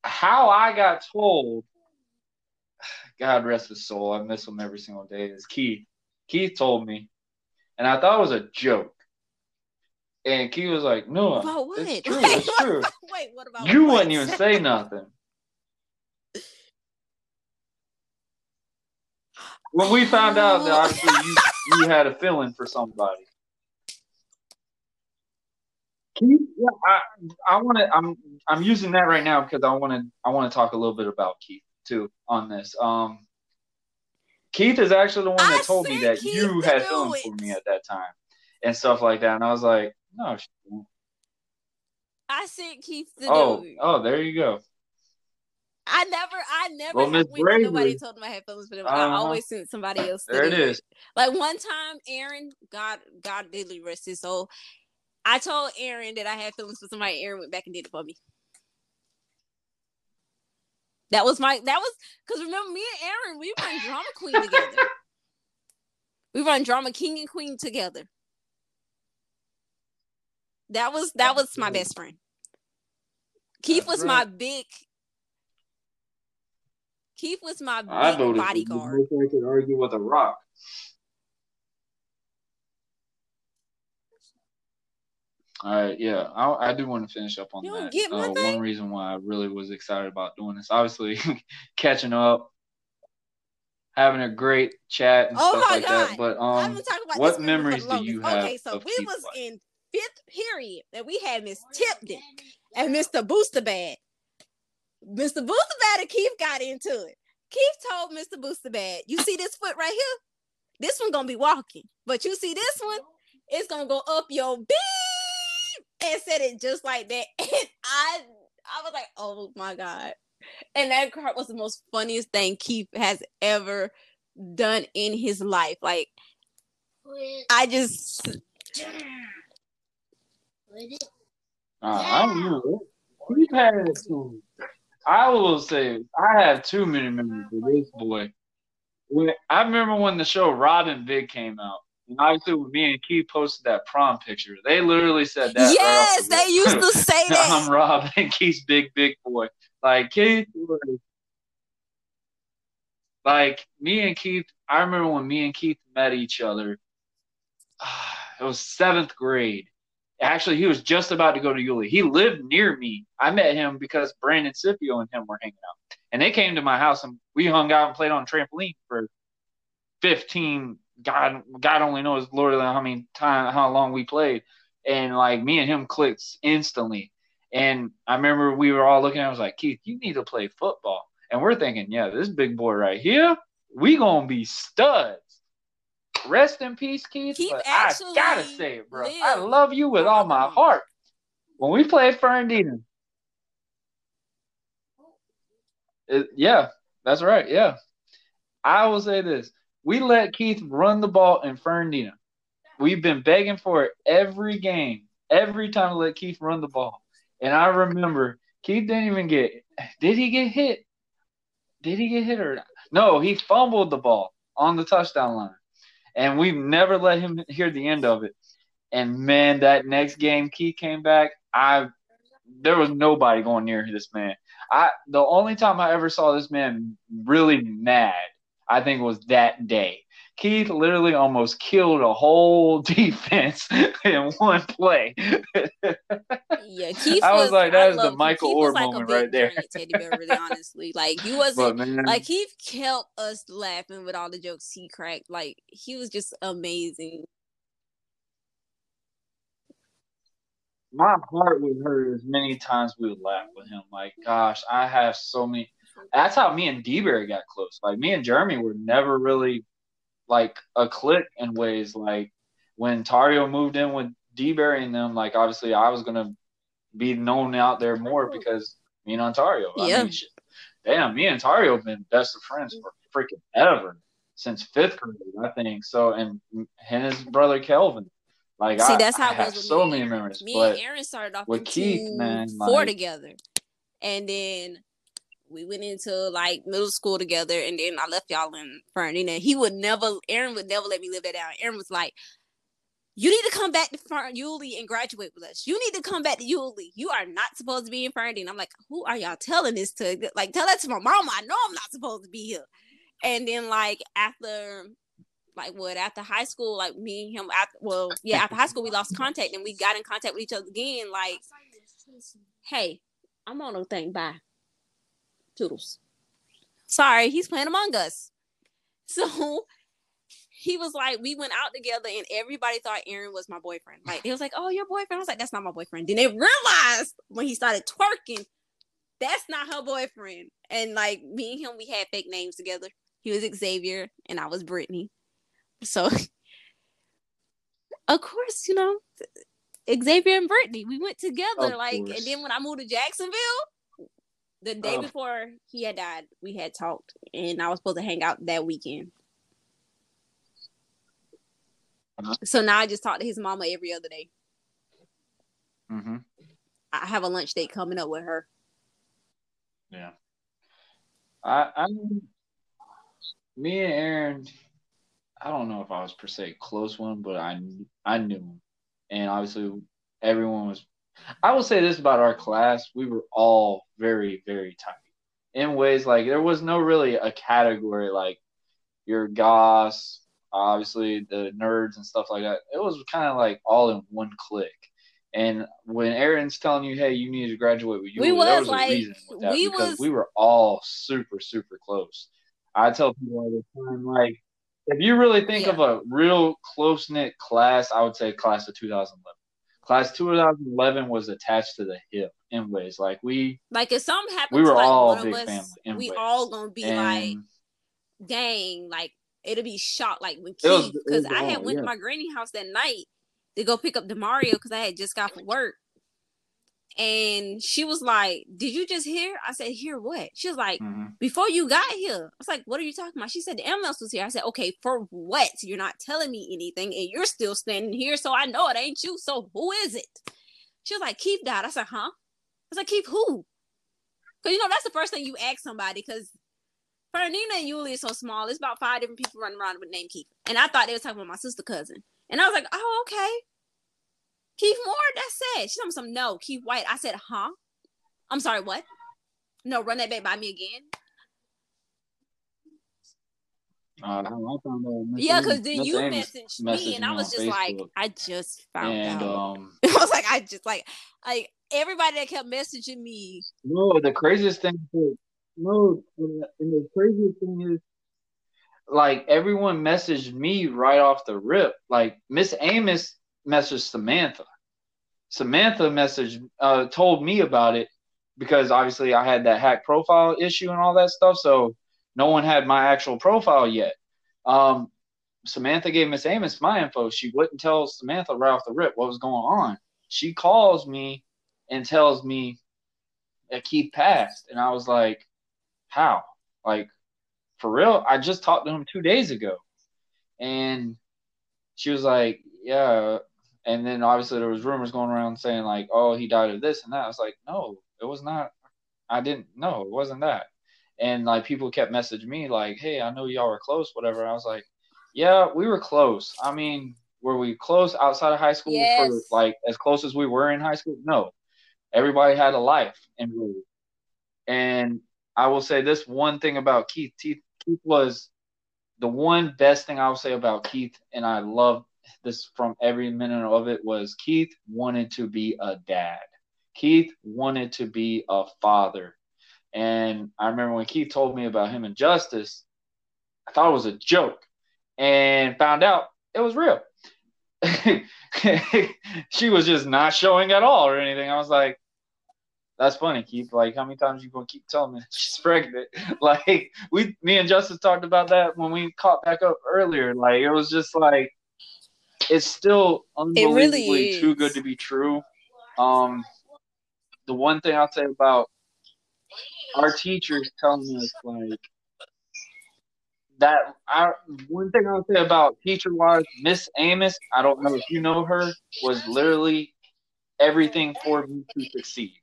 how I got told God rest his soul, I miss him every single day, is Keith. Keith told me. And I thought it was a joke. And Keith was like, No, it's true, it's true. wait, what about You what? wouldn't even say nothing. When we found out that obviously you, you had a feeling for somebody. Keith, yeah, I I want to. I'm I'm using that right now because I want to I want to talk a little bit about Keith too on this. Um, Keith is actually the one I that told me that Keith you had feelings it. for me at that time and stuff like that, and I was like, no. I sent Keith to Oh, do it. oh, there you go. I never, I never Well, Miss went nobody told them I had feelings for them. I Uh-huh. always sent somebody else. There it is. Like one time, Aaron, God, God didly rest his soul. I told Aaron that I had feelings for somebody. Aaron went back and did it for me. That was my. That was because remember me and Aaron, we run drama queen together. we run drama king and queen together. That was that was my best friend. Keith That's was my big. Keith was my I voted bodyguard. I could argue with a rock. All right, yeah, I, I do want to finish up on You that. uh, one reason why I really was excited about doing this, obviously, catching up, having a great chat and Oh stuff like God. that. But um, gonna talk about what this memory for memories do you have Okay, so we was White? in fifth period and we had Miss Tipton and Mr. Booster Bad. Mr. Booster Bad and Keith got into it. Keith told Mr. Booster Bad, "You see this foot right here? This one gonna be walking, but you see this one, it's gonna go up your beep." And said it just like that, and I, I was like, "Oh my god!" And that part was the most funniest thing Keith has ever done in his life. Like I just Uh, I don't know. We've had it too. I will say I have too many memories of this boy. When I remember when the show Rob & Big came out, and obviously when me and Keith posted that prom picture, they literally said that. yes, the they used to say that. I'm Rob and Keith's big big boy. Like Keith was like me and Keith. I remember when me and Keith met each other. It was seventh grade. Actually, he was just about to go to Yulee. He lived near me. I met him because Brandon Scipio and him were hanging out, and they came to my house and we hung out and played on trampoline for fifteen. God, God only knows, Lord, how many time, how long we played, and like me and him clicked instantly. And I remember we were all looking at. I was like, Keith, you need to play football. And we're thinking, yeah, this big boy right here, we gonna be studs. Rest in peace, Keith. Keith but I gotta say it, bro. I love you with all my my heart. When we played Fernandina, it, yeah, that's right. Yeah, I will say this: we let Keith run the ball in Fernandina. We've been begging for it every game, every time we let Keith run the ball. And I remember Keith didn't even get. Did he get hit? Did he get hit or not? No? He fumbled the ball on the touchdown line, and we've never let him hear the end of it. And man, that next game Keith came back. I there was nobody going near this man. I the only time I ever saw this man really mad, I think was that day. Keith literally almost killed a whole defense in one play. Yeah, Keith I was like, that is the. Michael Keith was Orr like moment right there. teddy bear, really honestly. Like you wasn't man, like Keith kept us laughing with all the jokes he cracked. Like he was just amazing. my heart would hurt as many times we would laugh with him. Like, gosh, I have so many. That's how me and D-Berry got close. Like, me and Jeremy were never really like a clique in ways. Like, when Tario moved in with D-Berry and them, like, obviously I was to be known out there more because me and Ontario. I Yeah. mean, shit, damn, me and Tario have been best of friends for freaking ever since fifth grade, I think. So, and, and his brother Kelvin. Like, See, I, that's how I it have was so many Aaron. memories. Me and Aaron started off with Keith, man, four like- together, and then we went into like middle school together, and then I left y'all in Fernandina. He would never, Aaron would never let me live that down. Aaron was like, "You need to come back to Fern- and graduate with us. You need to come back to Yulee. You are not supposed to be in Fernandina." I'm like, "Who are y'all telling this to? Like, tell that to my mama. I know I'm not supposed to be here." And then like after like what after high school, like me and him after well, yeah, after high school we lost contact and we got in contact with each other again. Like, hey, I'm on a thing. Bye. Toodles. Sorry, he's playing Among Us. So he was like, we went out together and everybody thought Aaron was my boyfriend. Like, it was like, oh, your boyfriend. I was like, that's not my boyfriend. Then they realized when he started twerking, that's not her boyfriend. And like me and him, we had fake names together. He was Xavier and I was Brittany. So, of course, you know, Xavier and Brittany, we went together. Of like, course. and then when I moved to Jacksonville, the day Oh. before he had died, we had talked, and I was supposed to hang out that weekend. Uh-huh. So now I just talk to his mama every other day. hmm I have a lunch date coming up with her. Yeah. I I me and Aaron, I don't know if I was per se close one, but I I knew him, and obviously everyone was. I will say this about our class: we were all very very tight in ways like there was no really a category like your goss, obviously the nerds and stuff like that. It was kind of like all in one click. And when Aaron's telling you, "Hey, you need to graduate with you," We was was like- a with that we was- we were all super, super close. I tell people all the time, like, if you really think Yeah. of a real close knit class, I would say class of 2011. Class 2011 was attached to the hip in ways like we Like if something happened We were like all one big of us, family we ways. all gonna be like, dang, like it'll be shocked. Like when It Keith, because I had oh, went yeah. to my granny house that night to go pick up Damario because I had just got from work, and she was like, "Did you just hear?" I said, "Hear what?" She was like, mhm. "Before you got here." I was like, "What are you talking about?" She said, "The ambulance was here." I said, "Okay, for what? You're not telling me anything, and you're still standing here, so I know it ain't you. So who is it?" She was like, "Keith died." I said, "Huh?" I was like, "Keith who?" Because you know that's the first thing you ask somebody. Because Fernina and Yulee is so small. It's about five different people running around with name Keith, and I thought they were talking about my sister cousin, and I was like, "Oh, okay." Keith Moore, that's sad. She told me some no, Keith White. I said, huh? I'm sorry, what? No, run that back by me again. Uh, I found out Miss Yeah, because then Miss you Amy messaged me, messaged and I was just like, I just found and out. um, I was like, I just like, like everybody that kept messaging me. no, the craziest thing, no, and the, and the craziest thing is, like everyone messaged me right off the rip. Like Miss Amos messaged Samantha. Samantha messaged, uh, told me about it because obviously I had that hack profile issue and all that stuff. So no one had my actual profile yet. Um, Samantha gave Miss Amos my info. She wouldn't tell Samantha right off the rip what was going on. She calls me and tells me that Keith passed, and I was like, "How? Like, for real? I just talked to him two days ago." And she was like, "Yeah." And then obviously there was rumors going around saying like, "Oh, he died of this and that." I was like, "No, it was not. I didn't. No, it wasn't that." And like people kept messaging me like, "Hey, I know y'all were close, whatever." I was like, "Yeah, we were close. I mean, were we close outside of high school for like as close as we were in high school? No. Everybody had a life and. And I will say this one thing about Keith. Keith, Keith was the one best thing I will say about Keith, and I love this from every minute of it was Keith wanted to be a dad. Keith wanted to be a father. And I remember when Keith told me about him and Justice, I thought it was a joke and found out it was real. she was just not showing at all or anything. I was like, that's funny, Keith. Like, how many times you gonna keep telling me she's pregnant? Like, we, me and Justice talked about that when we caught back up earlier. Like, it was just like, it's still unbelievably too good to be true. Um, the one thing I'll say about our teachers telling us like that. I one thing I'll say about teacher wise, Miss Amos. I don't know if you know her. Was literally everything for me to succeed.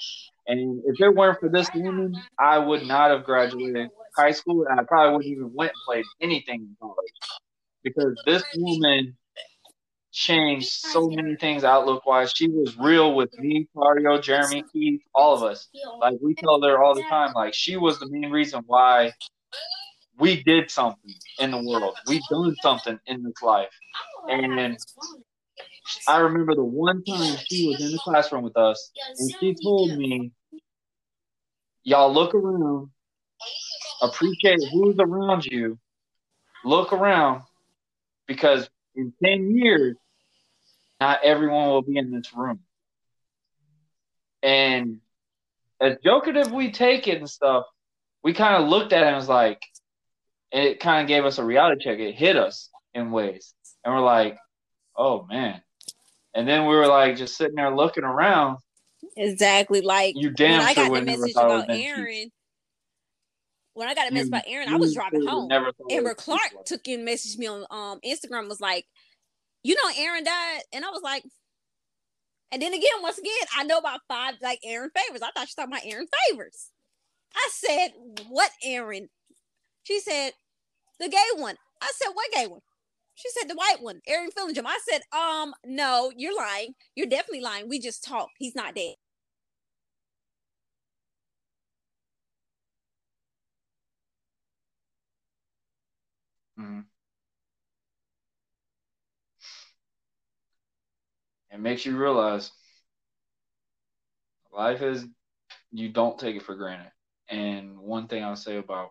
And if it weren't for this woman, I would not have graduated high school, and I probably wouldn't even went and played anything in college because this woman changed so many things outlook wise. She was real with me, Mario, Jeremy, Keith, all of us. Like we tell her all the time, like she was the main reason why we did something in the world. We done something in this life. And I remember the one time she was in the classroom with us and she told me, Y'all look around, appreciate who's around you, look around, because in 10 years, not everyone will be in this room. And as jokative we take it and stuff, we kind of looked at it and was like, it kind of gave us a reality check. It hit us in ways. And we're like, oh man. And then we were like just sitting there looking around. Exactly. Like You damn when damn I got the message thought it was about. Aaron, when I got a You- message about Aaron, I was driving home. Amber Clark took in messaged me on um Instagram was like, you know Aaron died, and I was like, and then again, once again, I know about five like Aaron favors. I thought she talking about Aaron favors. I said, what Aaron? She said, the gay one. I said, what gay one? She said the white one, Aaron Fillingham. I said, um, no, you're lying. You're definitely lying. We just talked. He's not dead. Mhm. It makes you realize life is you don't take it for granted. And one thing I'll say about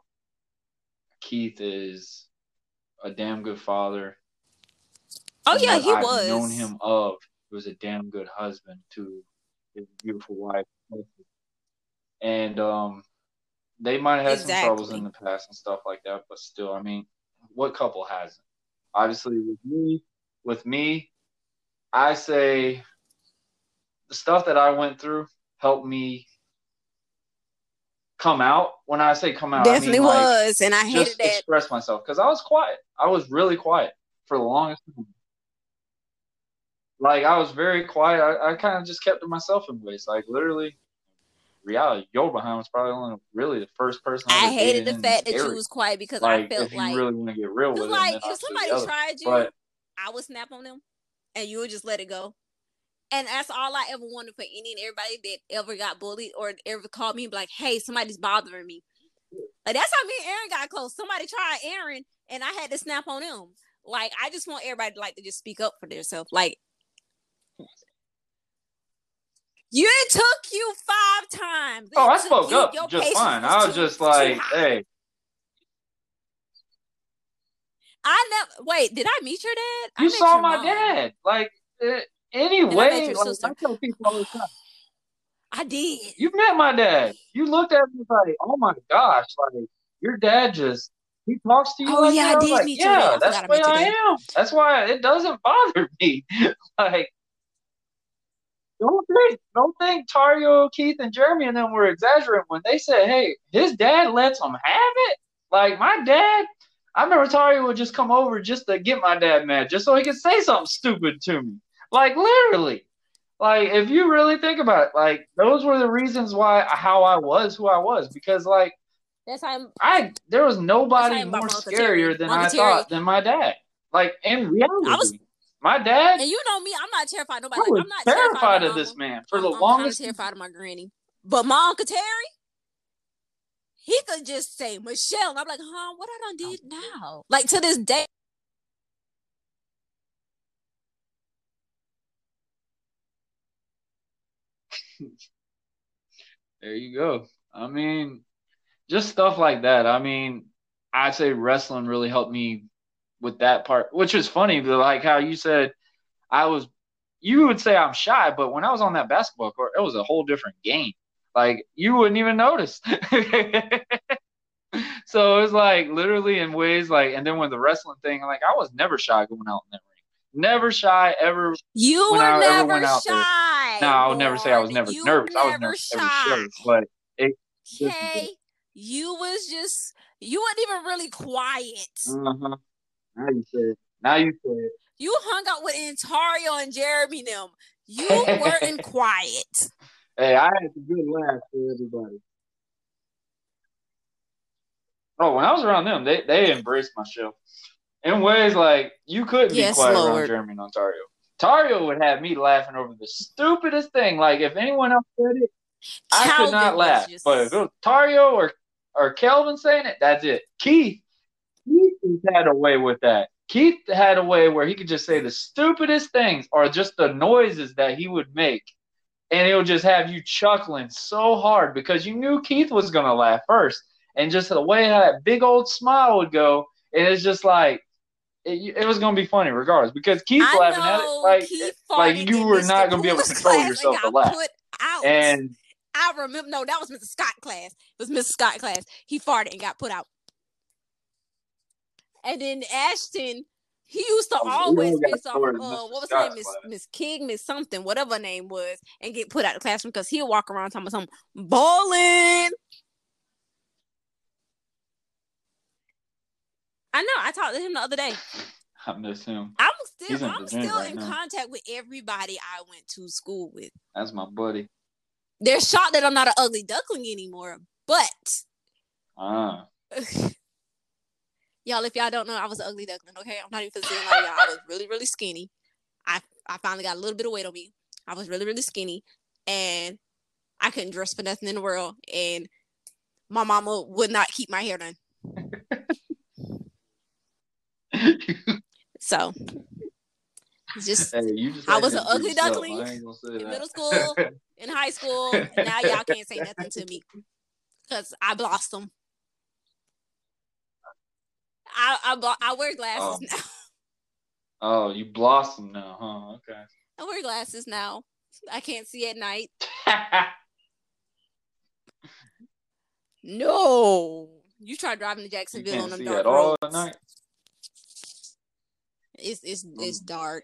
Keith is a damn good father. Oh yeah, he I've was. known him of. He was a damn good husband to his beautiful wife. And um, they might have had some troubles in the past and stuff like that, but still, I mean, what couple hasn't? Obviously, with me, with me, I say the stuff that I went through helped me come out. When I say come out, Definitely I mean, like, was, and I hated just that. express myself because I was quiet. I was really quiet for the longest time. Like I was very quiet. I, I kind of just kept to myself in ways. Like literally, reality. Yo behind was probably only really the first person I, I hated the fact that you was quiet because like I felt if you like, really want to get real with cause it, like if somebody tried you, But I would snap on them, and you would just let it go. And that's all I ever wanted for any and everybody that ever got bullied or ever called me and be like, "Hey, somebody's bothering me." Like that's how me and Aaron got close. Somebody tried Aaron, and I had to snap on them. Like I just want everybody to like to just speak up for themselves. Like you took you five times. oh, I spoke you- up just fine. I was just like, hey, I never wait. Did I meet your dad? You met saw my mom. dad. Like uh, anyway, like. I tell people all the time. I did. You met my dad. You looked at me like, oh my gosh, like your dad just he talks to you Oh, like yeah, I that. was did like, meet your dad. yeah, that's forgot the I way met your I am. That's why it doesn't bother me. like, don't think, don't think Tario, Keith, and Jeremy and them were exaggerating when they said, hey, his dad lets him have it. Like my dad, I remember Tario would just come over just to get my dad mad, just so he could say something stupid to me. Like literally. Like if you really think about it, like those were the reasons why how I was who I was because like That's how I'm. I there was nobody more about Uncle Terry. scarier than I Terry. thought than my dad. Like in reality, I was- my dad, And you know me, I'm not terrified of nobody. I Like, was I'm not terrified terrified of of, this man for I'm, the I'm longest. terrified of my granny. But my Uncle Terry, he could just say Michelle, and I'm like, huh, what I done oh. did now? Like to this day. There you go. I mean, just stuff like that. I mean, I'd say wrestling really helped me with that part, which is funny. but Like how you said, I was, you would say I'm shy, but when I was on that basketball court, it was a whole different game. Like you wouldn't even notice. so it's like literally in ways like, and then when the wrestling thing, like I was never shy going out in that ring. Never shy ever. You were I never out there. shy. No, I would never say I was never You nervous. I was never nervous shy. every show, but Okay, you was just you weren't even really quiet. Uh-huh. Now you say it. Now you say it. You hung out with Ontario and Jeremy them. You weren't quiet. Hey, I had a good laugh for everybody. Oh, when I was around them, they they embraced my show in ways like you couldn't Yes, be quiet around Lord. Jeremy and Ontario. Tario would have me laughing over the stupidest thing. Like if anyone else said it, I could not laugh. just- But if it was Tario or or Kelvin saying it, that's it. Keith, Keith had a way with that. Keith had a way where he could just say the stupidest things or just the noises that he would make, and it'll just have you chuckling so hard because you knew Keith was gonna laugh first, and just the way that big old smile would go, and it's just like. It, it was gonna be funny regardless because Keith I laughing at it like like you were not gonna be able to control yourself to laugh. Out. And I remember. No, that was Mr. Scott class. It was Mr. Scott class. He farted and got put out. And then Ashton, he used to always miss off. Uh, what was her Scott's name? Miss. Miss King, Miss something, whatever her name was, and get put out of the classroom because he'll walk around talking about something bowling. I know. I talked to him the other day. I miss him. I'm still, in I'm still right in now. contact with everybody I went to school with. That's my buddy. They're shocked that I'm not an ugly duckling anymore, but Ah. y'all, if y'all don't know, I was an ugly duckling. Okay, I'm not even saying like y'all. I was really, really skinny. I I finally got a little bit of weight on me. I was really, really skinny, and I couldn't dress for nothing in the world. And my mama would not keep my hair done. So just hey, I was an ugly duckling I ain't gonna say in that. middle school, in in high school. Now y'all can't say nothing to me because I blossom. I I, blo- I wear glasses Oh. now. Oh, you blossom now, huh? Okay. I wear glasses now. I can't see at night. No, you try driving to Jacksonville on can't them see dark at all at night. It's it's it's Mm. dark.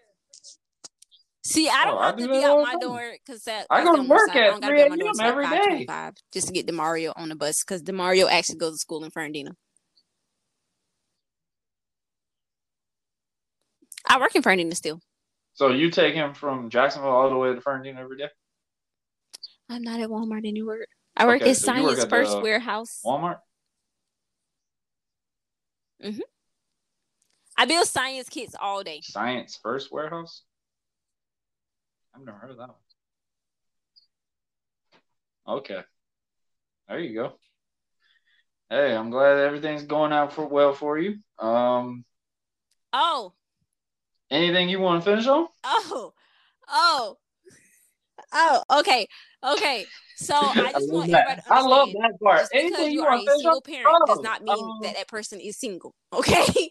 See, I don't Oh, I have do to be out my time. door because that I go to work side. I at don't gotta be out my 3 a.m. every five just to get Damario on the bus because Damario actually goes to school in Fernandina. I work in Fernandina still. So you take him from Jacksonville all the way to Fernandina every day? I'm not at Walmart anymore. I work Okay, at so you work Science at First the Warehouse. Walmart? I build science kits all day. Science First Warehouse? I've never heard of that one. Okay. There you go. Hey, I'm glad everything's going out for well for you. Um, Oh, anything you want to finish on? oh, oh, oh. Okay, okay. So I just want everybody to I love that part. Just because Anything you you are a to finish on? single parent does Oh, not mean um, that that person is single. Okay,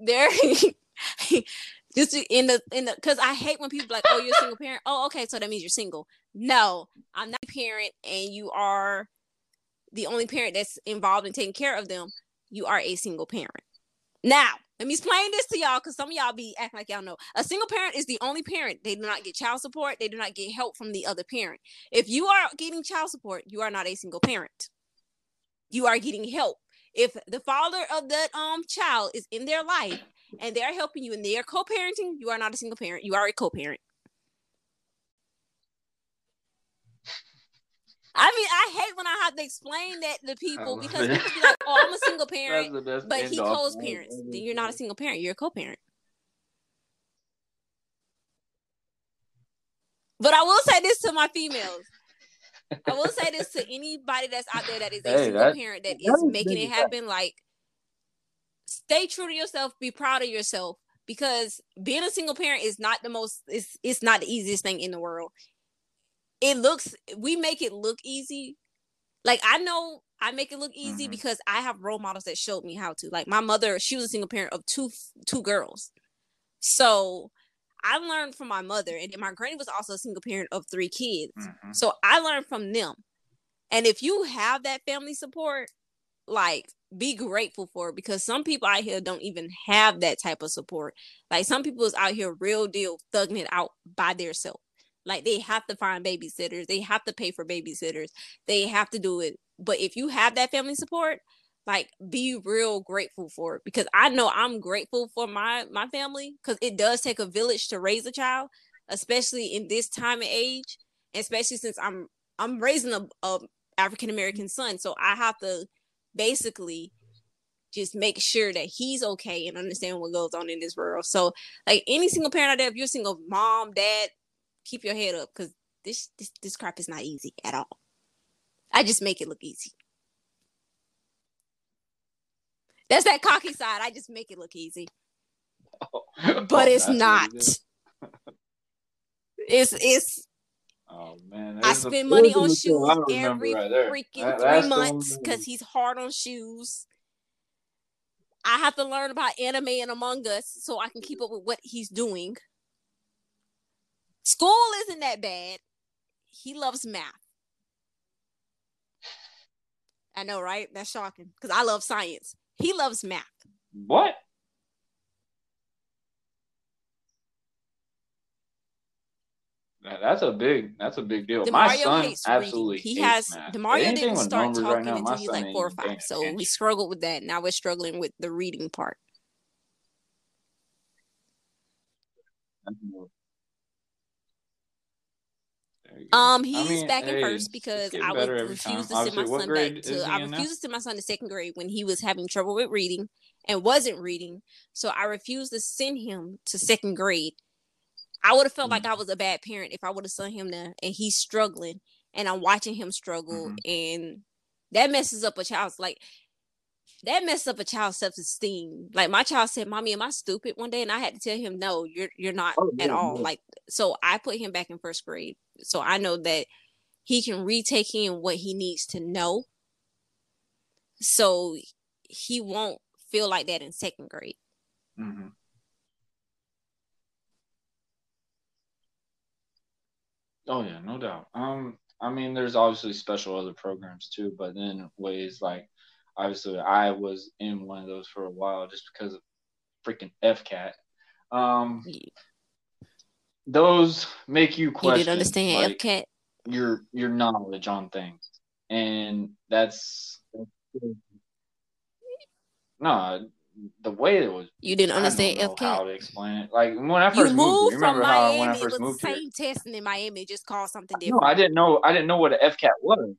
there. just in the in the because I hate when people be like, oh, you're a single parent. Oh, okay, so that means you're single. No, I'm not a parent, and you are the only parent that's involved in taking care of them. You are a single parent. Now, let me explain this to y'all because some of y'all be acting like y'all know. A single parent is the only parent. They do not get child support. They do not get help from the other parent. If you are getting child support, you are not a single parent. You are getting help. If the father of that um child is in their life and they're helping you and they're co-parenting, you are not a single parent. You are a co-parent. I mean, I hate when I have to explain that to people because people be like, "Oh, I'm a single parent," but he co-parents. Then you're not a single parent. You're a co-parent. But I will say this to my females. I will say this to anybody that's out there that is a Hey, single that- parent that is making it happen. Like, stay true to yourself. Be proud of yourself because being a single parent is not the most. It's it's not the easiest thing in the world. It looks. We make it look easy. Like I know I make it look easy Mhm. because I have role models that showed me how to. Like my mother, she was a single parent of two two girls. So I learned from my mother, and my granny was also a single parent of three kids. Mhm. So I learned from them. And if you have that family support, like be grateful for it because some people out here don't even have that type of support. Like some people is out here real deal thugging it out by themselves. Like they have to find babysitters, they have to pay for babysitters, they have to do it. But if you have that family support, like be real grateful for it because I know I'm grateful for my my family because it does take a village to raise a child, especially in this time and age, especially since I'm I'm raising a, a African American son, so I have to basically just make sure that he's okay and understand what goes on in this world. So, like any single parent out there, if you're a single mom, dad, keep your head up because this this this crap is not easy at all. I just make it look easy. That's that cocky side. I just make it look easy, but Oh, it's not. it. It's it's Oh man, I spend money on shoes show I remember every right freaking That- three months because he's hard on shoes. I have to learn about anime and Among Us so I can keep up with what he's doing. School isn't that bad. He loves math. I know, right? That's shocking because I love science. He loves math. What? That's a big. That's a big deal. my son absolutely. He has math. Damario Anything didn't start talking right now, until he's like four or five. So attention. we struggled with that. Now we're struggling with the reading part. There you go. Um, I he's mean, back hey, in first because I would refuse to send my son back to. I refused to send my son to second grade when he was having trouble with reading and wasn't reading. So I refused to send him to second grade. I would have felt like Mm. I was a bad parent if I would have sent him there and he's struggling and I'm watching him struggle Mhm. and that messes up a child's like that messed up a child's self esteem. Like my child said, "Mommy, am I stupid?" One day, and I had to tell him, "No, you're you're not Oh, at yeah, all." yeah. Like so, I put him back in first grade, so I know that he can retake in what he needs to know, so he won't feel like that in second grade. Mm-hmm. Oh yeah, no doubt. Um, I mean, there's obviously special other programs too, but then ways like, obviously, I was in one of those for a while just because of freaking FCAT. Um, You, those make you question. you didn't understand like, FCAT. your your knowledge on things, and that's no the way it was. You didn't I don't understand know how FCAT. to explain it. Like when I You first moved, moved here, from remember how Miami. when I It first moved the here? same testing in Miami, just called something different. No. I didn't know. I didn't know what an FCAT was.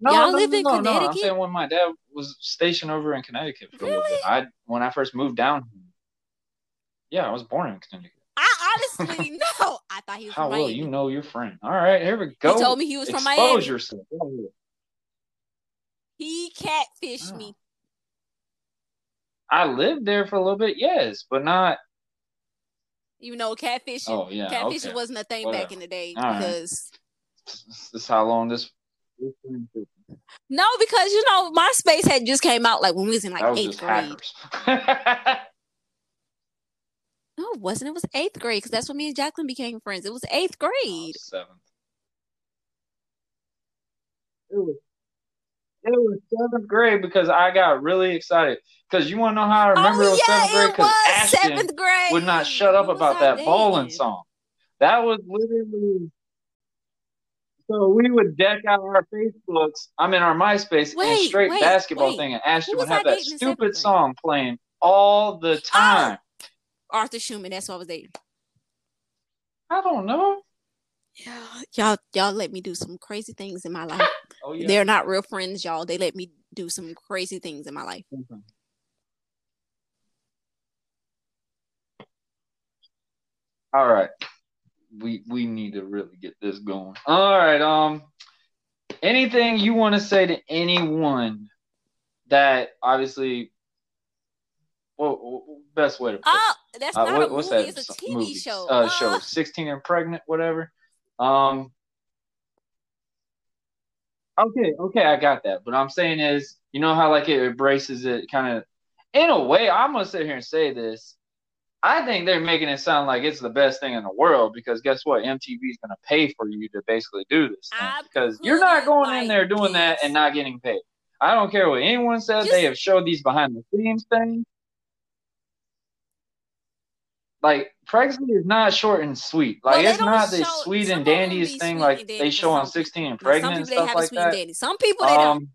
No, Y'all no, live no, in no, no. I'm saying when my dad was stationed over in Connecticut for a little bit. I when I first moved down. Yeah, I was born in Connecticut. I honestly no. I thought he was How from well you know your friend? All right, here we go. He told me he was from Expose Miami. yourself. He catfished Oh. me. I lived there for a little bit, yes, but not. You know, catfishing, Oh yeah, catfishing okay. wasn't a thing back in the day All right. because This is how long this. No, because you know MySpace had just came out like when we was in like was eighth grade. No, it wasn't. It was eighth grade because that's when me and Jacqueline became friends. It was eighth grade. Oh, seventh. It was, it was seventh grade because I got really excited. Because you want to know how I remember oh, it oh was yeah, seventh grade? Because Ashton seventh grade. would not shut up about I that bowling dating? song. That was literally. So we would deck out our Facebooks, I'm in our MySpace, in a straight wait, basketball wait. thing, and Ashton would have that dating in seventh stupid song playing all the time. Arthur Schumann. That's what I was dating. I don't know. Yeah, y'all, y'all let me do some crazy things in my life. Oh yeah. They're not real friends, y'all. They let me do some crazy things in my life. Mhm. All right. We we need to really get this going. All right. Um anything you want to say to anyone that obviously well, best way to put it. Oh, that's Uh, not what- a what's movie. that It's a TV movie? show. Uh, Uh, show 16 and pregnant whatever. Um Okay, okay, I got that. But I'm saying is, you know how like it embraces it kind of in a way, I'm gonna sit here and say this. I think they're making it sound like it's the best thing in the world because guess what? MTV is gonna pay for you to basically do this because you're not going in there doing that and not getting paid. I don't care what anyone says. Just- they have showed these behind the scenes things. Like pregnancy is not short and sweet. Like Well, it's don't the sweet and dandiest thing like they show on 16 and pregnant and stuff like sweet and that. Some people they don't. Um,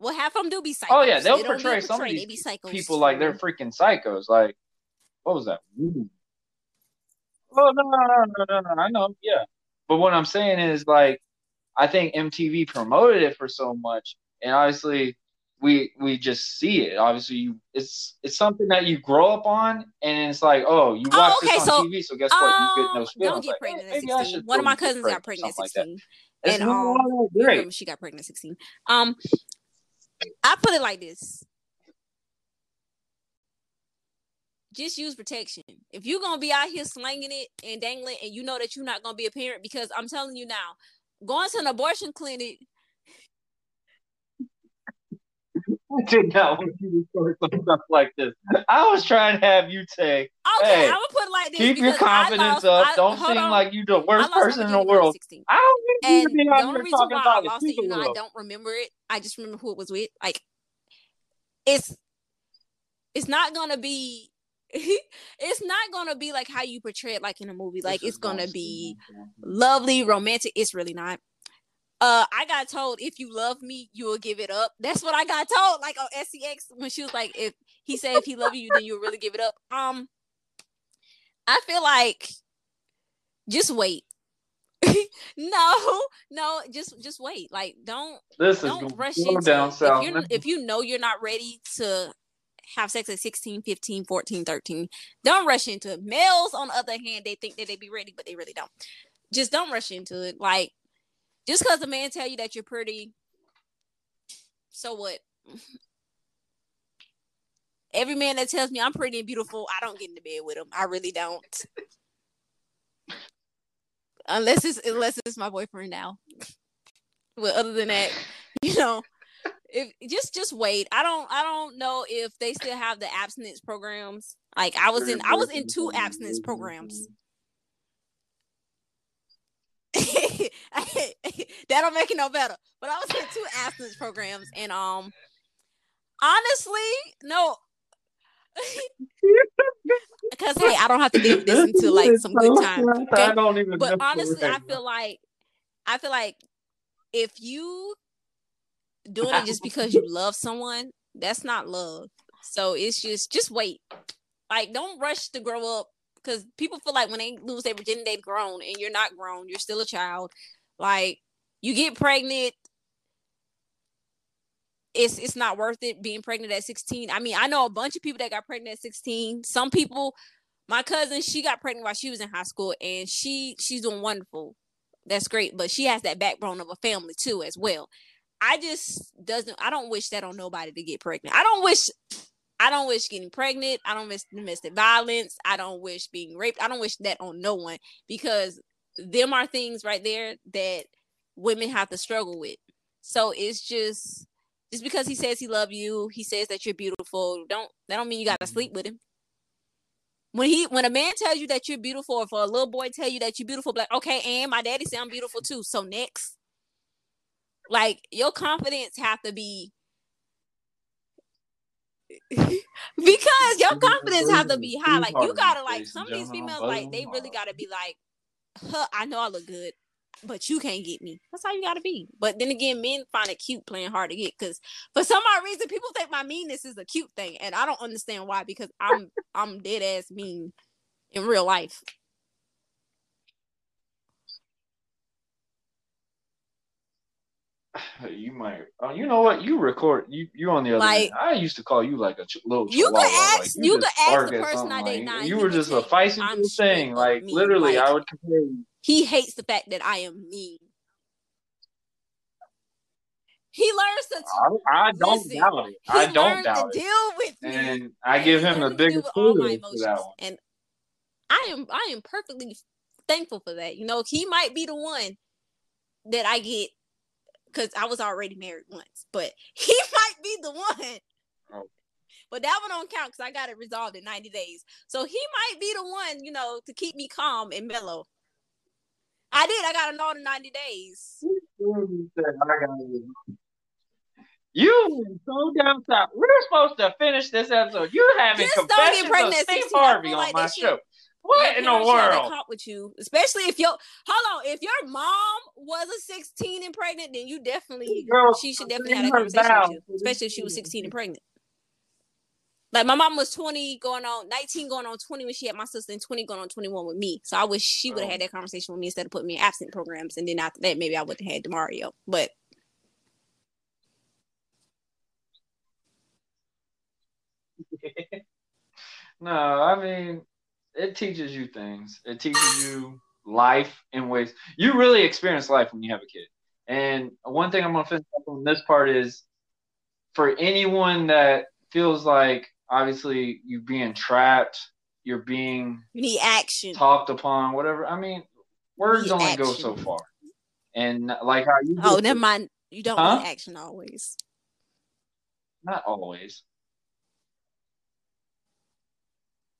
Well, half of them do be psychos. Oh yeah, they'll They portray some of portray, these They be psychos. people like they're freaking psychos. Like, what was that? Ooh. Oh no, no, no, no, no, no, I know, yeah. But what I'm saying is like, I think MTV promoted it for so much, and obviously we we just see it. Obviously, you, it's it's something that you grow up on, and it's like, oh, you watch Oh, okay, this on so, TV, so guess what? You get Um, those don't get Like, pregnant hey, at 16. One of my cousins got pregnant at something like 16. And um, great. she got pregnant at 16. Um, I put it like this. Just use protection. If you're gonna be out here slanging it and dangling, and you know that you're not gonna be a parent, because I'm telling you now, going to an abortion clinic I did not want you to start some stuff like this. I was trying to have you take Okay, Hey, I'm gonna put it like this. keep your confidence lost- up. I- Don't seem on. like you're the worst person in the virginity I was world. 16. I don't need you to be out here talking why I about lost it, you know, I don't remember it. I just remember who it was with. Like, it's it's not gonna be. it's not gonna be like how you portray it, like in a movie. Like This it's going gonna be- lovely, romantic. It's really not. Uh, I got told if you love me, you will give it up. That's what I got told. Like on SCX when she was like, if he said if he love you, then you'll really give it up. Um, I feel like just wait. no, no, just just wait. Like don't This is don't rush into down it. south. If you if you know you're not ready to have sex at 16, 15, 14, 13, don't rush into it. Males, on the other hand, they think that they be ready, but they really don't. just don't rush into it. Like, just because a man tell you that you're pretty, so what? Every man that tells me I'm pretty and beautiful, I don't get into bed with him. I really don't. unless it's unless it's my boyfriend now. but other than that, you know, if just just wait. I don't I don't know if they still have the abstinence programs. Like I was in I was in two abstinence programs. that don't make it no better. But I was in two abstinence programs and um honestly, no because hey, I don't have to live this until like some good time. Okay? I don't even. But honestly, I feel like I feel like if you doing it just because you love someone, that's not love. So it's just just wait. Like don't rush to grow up because people feel like when they lose their virginity, they've grown, and you're not grown. You're still a child. Like you get pregnant, it's it's not worth it being pregnant at 16. I mean, I know a bunch of people that got pregnant at 16. Some people, my cousin, she got pregnant while she was in high school, and she she's doing wonderful. That's great, but she has that backbone of a family too as well. I just doesn't. I don't wish that on nobody to get pregnant. I don't wish. I don't wish getting pregnant. I don't wish domestic violence. I don't wish being raped. I don't wish that on no one because them are things right there that women have to struggle with. So it's just just because he says he love you, he says that you're beautiful. Don't that don't mean you gotta sleep with him. When he when a man tells you that you're beautiful, or for a little boy tell you that you're beautiful, like okay, and my daddy say I'm beautiful too. So next, like your confidence have to be because your confidence have to be high. Like you gotta like some of these females, like they really gotta be like, huh, I know I look good but you can't get me. That's how you gotta be. But then again, men find it cute playing hard to get because for some odd reason people think my meanness is a cute thing, and I don't understand why because I'm I'm dead ass mean in real life. You might. Oh, you know what? You record. You you on the other. Like, end. I used to call you like a ch- little. You could ask. Like, you, you could ask the person I date now. You were just a feisty thing. Like literally, like, I would compare you he hates the fact that I am mean. He learns to. T- I, I don't listen, doubt it. I don't doubt it. Deal with me, and I give him the biggest kudos for that one. And I am, I am perfectly thankful for that. You know, he might be the one that I get because I was already married once, but he might be the one. Oh. But that one don't count because I got it resolved in 90 days. So he might be the one, you know, to keep me calm and mellow. I did. I got another 90 days. You so damn stop. We're supposed to finish this episode. You're having Just confessions don't get pregnant of Steve Harvey on like my show. What in the world? Talk with you, especially if your hold on, if your mom was a 16 and pregnant, then you definitely Girl, she should definitely have a conversation with you, especially if she was 16 and pregnant. Like my mom was 20 going on 19 going on 20 when she had my sister and 20 going on 21 with me. So I wish she would have oh. had that conversation with me instead of putting me in absent programs. And then after that, maybe I would have had Damario. But no, I mean it teaches you things. It teaches you life in ways you really experience life when you have a kid. And one thing I'm gonna finish up on this part is for anyone that feels like obviously you're being trapped, you're being you need action talked upon, whatever. I mean, words only action. go so far. And like how you Oh, never mind. You don't huh? need action always. Not always.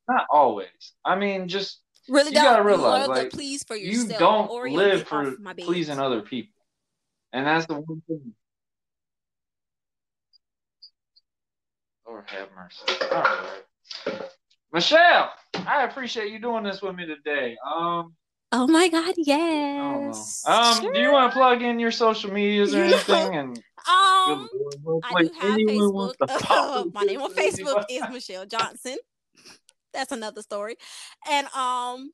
Not always. I mean, just really you gotta realize, like, please for yourself. You don't live for pleasing other people, and that's the one thing. Lord have mercy. All right. Michelle, I appreciate you doing this with me today. Um Oh my god, yes. Um, sure. do you want to plug in your social medias or anything? And um, I do have Facebook. Uh, my name on Facebook is Michelle Johnson. That's another story. And um,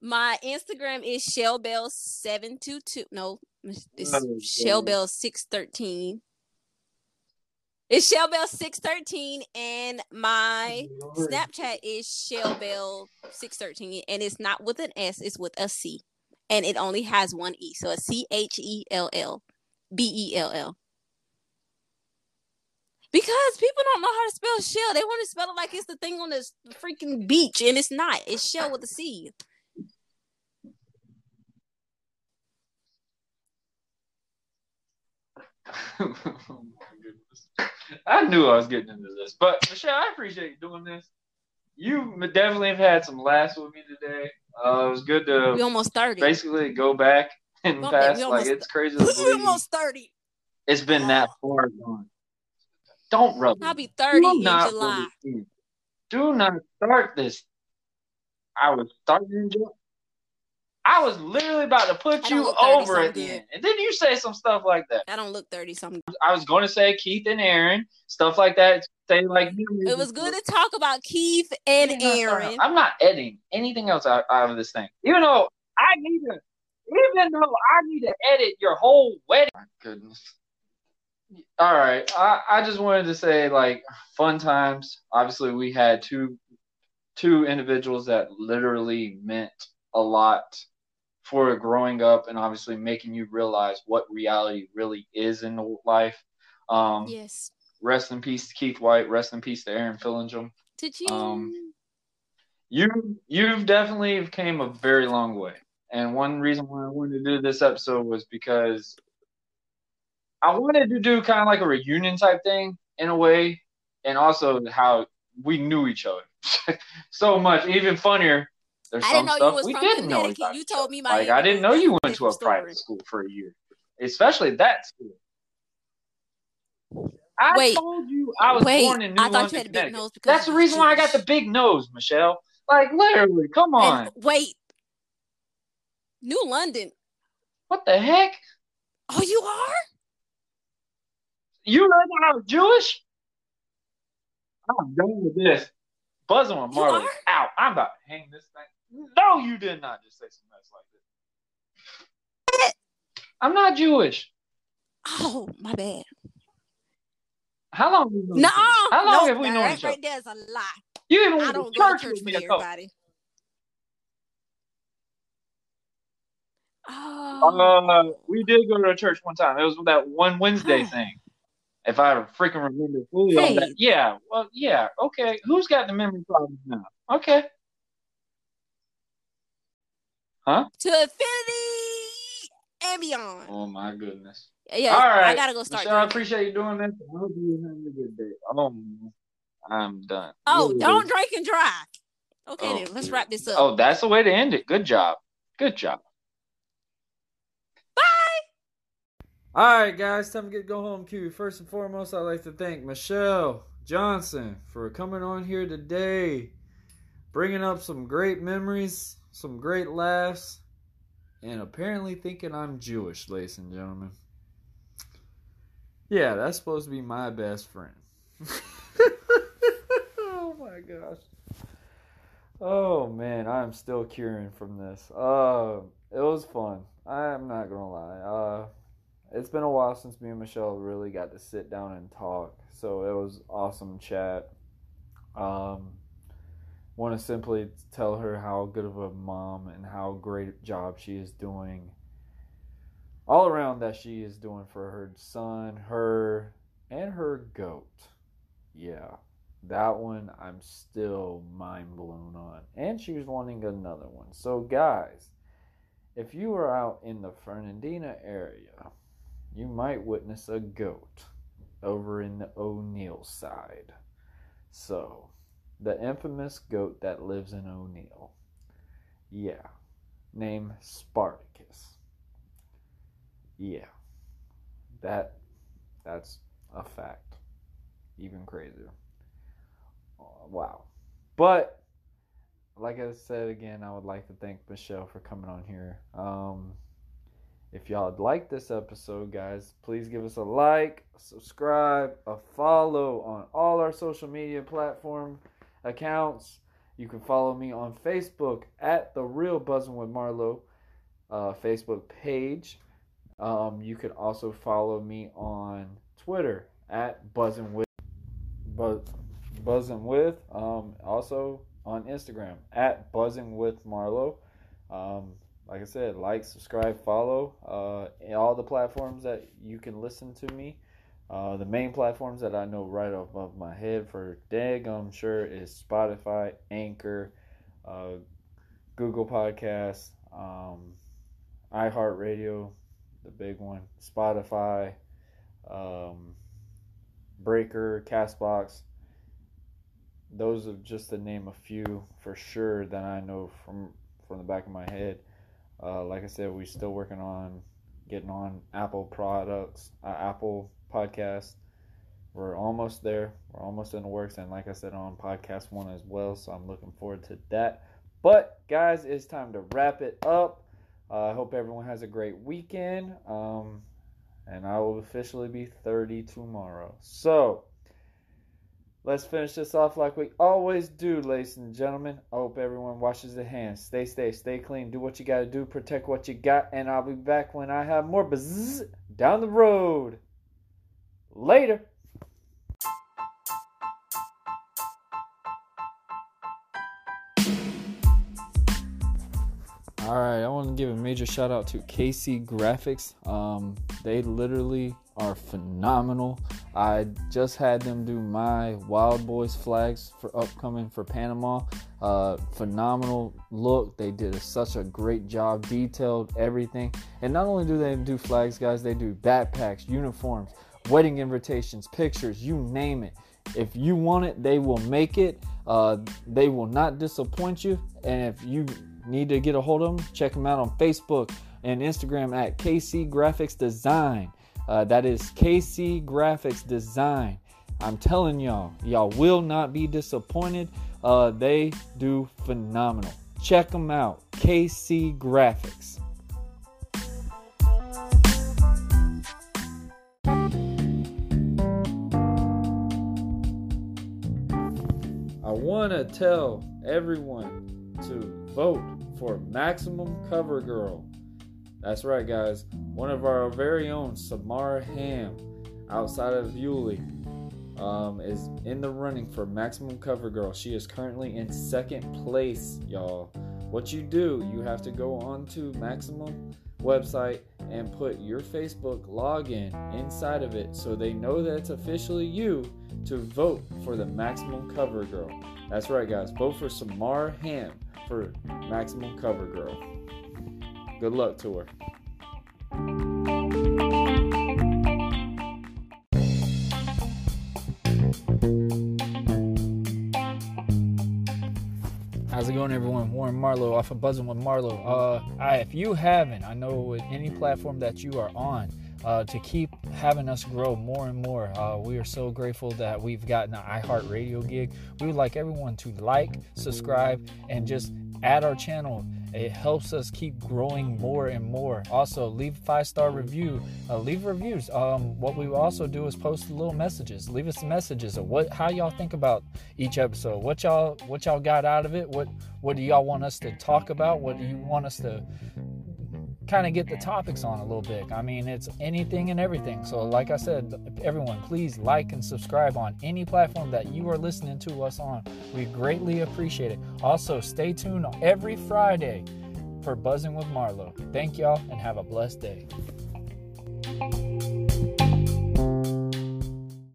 my Instagram is shellbell722. No, it's oh, shellbell613. It's Shellbell613 and my Snapchat is Shellbell613 and it's not with an S, it's with a C. and it only has one E. So it's C H E L L B E L L. Because people don't know how to spell shell. They want to spell it like it's the thing on the freaking beach, and it's not. It's shell with a C. oh. I knew I was getting into this, but Michelle, I appreciate you doing this. You definitely have had some laughs with me today. Uh, it was good to We almost thirty. basically go back and past. Like it's crazy. We almost thirty. it's been that far gone. Don't rub it. I'll be thirty Do in not July. rub it in. Do not start this. I was starting in July. I was literally about to put you don't look 30, over so I'm at the end, and then you say some stuff like that. I don't look thirty something. I was going to say Keith and Aaron, stuff like that. Say like It was good to talk about Keith and Aaron. I'm not editing anything else out, out of this thing, even though I need to. Even though I need to edit your whole wedding. My goodness. All right, I, I just wanted to say like fun times. Obviously, we had two two individuals that literally meant a lot for growing up and obviously making you realize what reality really is in life. Um, Yes. Rest in peace to Keith White. Rest in peace to Aaron Fillingham. Did you? Um, You you've definitely came a very long way. And one reason why I wanted to do this episode was because I wanted to do kind of like a reunion type thing in a way, and also how we knew each other so much. Even funnier, there's I some didn't know you stuff we didn't know about You told me my like I didn't know you went to a story. private school for a year, especially that school. I Wait. told you I was Wait, born in New I thought London, you had a big nose because That's the reason why I got the big nose, Michelle. Like literally, come on. And wait, New London. What the heck? Oh, you are? You learned I was Jewish? I'm done with this. Buzzing You Marley out. I'm about to hang this thing. No, you did not just say some mess like this. I'm not Jewish. Oh, my bad. How long have we known No, each other? How long nope, have we known each other? right there is a lie. You even I went to don't go to church with with me. a couple- everybody. Oh, Uh, we did go to a church one time. It was that one Wednesday Huh. thing. If I freaking remember fully on that. Yeah. Well, yeah. Okay. Who's got the memory problems now? Okay. Huh? To infinity and beyond. Oh my goodness. Yeah, All right. I gotta go start. Michelle, I appreciate you doing this. I hope you're having a good day. Oh, I'm done. Oh, don't drink and drive. Okay, Oh, then let's wrap this up. Oh, that's the way to end it. Good job. Good job. All right, guys, time to get go home cue. First and foremost, I'd like to thank Michelle Johnson for coming on here today, bringing up some great memories, some great laughs, and apparently thinking I'm Jewish, ladies and gentlemen. Yeah, that's supposed to be my best friend. oh my gosh. Oh man, I'm still curing from this. Uh, it was fun. I'm not gonna lie. Uh, it's been a while since me and Michelle really got to sit down and talk. So it was awesome chat. Um, want to simply tell her how good of a mom and how great job she is doing. All around that she is doing for her son, her, and her goat. Yeah, that one I'm still mind blown on. And she was wanting another one. So, guys, if you are out in the Fernandina area, you might witness a goat over in the O'Neil side. So, the infamous goat that lives in O'Neil. Yeah, named Spartacus. Yeah, that that's a fact. Even crazier. Uh, Wow. But like I said again, I would like to thank Michelle for coming on here. Um, if y'all like this episode, guys, please give us a like, a subscribe, a follow on all our social media platform accounts. You can follow me on Facebook at the Real Buzzing with Marlowe uh, Facebook page. Um, you can also follow me on Twitter at Buzzing with Buzz, Buzzing with. Um, also on Instagram at Buzzing with Marlowe. Um, like I said, like, subscribe, follow uh, all the platforms that you can listen to me. Uh, the main platforms that I know right above my head for Dag, I'm sure is Spotify, Anchor, uh, Google Podcasts, um, iHeartRadio, the big one, Spotify, um, Spreaker, Castbox. Those are just to name a few for sure that I know from from the back of my head. Uh, like I said, we're still working on getting on Apple products, uh, Apple Podcast. We're almost there. We're almost in the works, and like I said, on Podcast One as well. So I'm looking forward to that. But guys, it's time to wrap it up. Uh, I hope everyone has a great weekend. Um, and I will officially be 30 tomorrow. So, let's finish this off like we always do, ladies and gentlemen. I hope everyone washes their hands. Stay safe, stay clean, do what you got to do, protect what you got, and I'll be back when I have more buzz down the road. Later. All right, I want to give a major shout out to KC Graphics. Um, they literally are phenomenal. I just had them do my Wild Boys flags for upcoming for Panama. Uh, phenomenal look. They did such a great job, detailed everything. And not only do they do flags, guys, they do backpacks, uniforms, wedding invitations, pictures, you name it. If you want it, they will make it. Uh, they will not disappoint you. And if you need to get a hold of them, check them out on Facebook and Instagram at KC Graphics Design. Uh, that is KC Graphics Design. I'm telling y'all, y'all will not be disappointed. Uh, they do phenomenal. Check them out. KC Graphics. I want to tell everyone to vote for Maximum Cover Girl. That's right, guys. One of our very own, Samara Ham, outside of Yulee, um, is in the running for Maximum Cover Girl. She is currently in second place, y'all. What you do, you have to go on to Maximum website and put your Facebook login inside of it so they know that it's officially you to vote for the Maximum Cover Girl. That's right, guys. Vote for Samara Ham for Maximum Cover Girl. Good luck to her. How's it going, everyone? Warren Marlowe off of Buzzing with Marlowe. Uh, I, if you haven't, I know with any platform that you are on, uh, to keep having us grow more and more. Uh, we are so grateful that we've gotten an iHeartRadio gig. We would like everyone to like, subscribe, and just add our channel. It helps us keep growing more and more. Also, leave five star review. Uh, leave reviews. Um, what we also do is post little messages. Leave us messages of what how y'all think about each episode. What y'all what y'all got out of it. What what do y'all want us to talk about? What do you want us to kind of get the topics on a little bit. I mean, it's anything and everything. So, like I said, everyone, please like and subscribe on any platform that you are listening to us on. We greatly appreciate it. Also, stay tuned every Friday for Buzzing with Marlowe. Thank y'all and have a blessed day.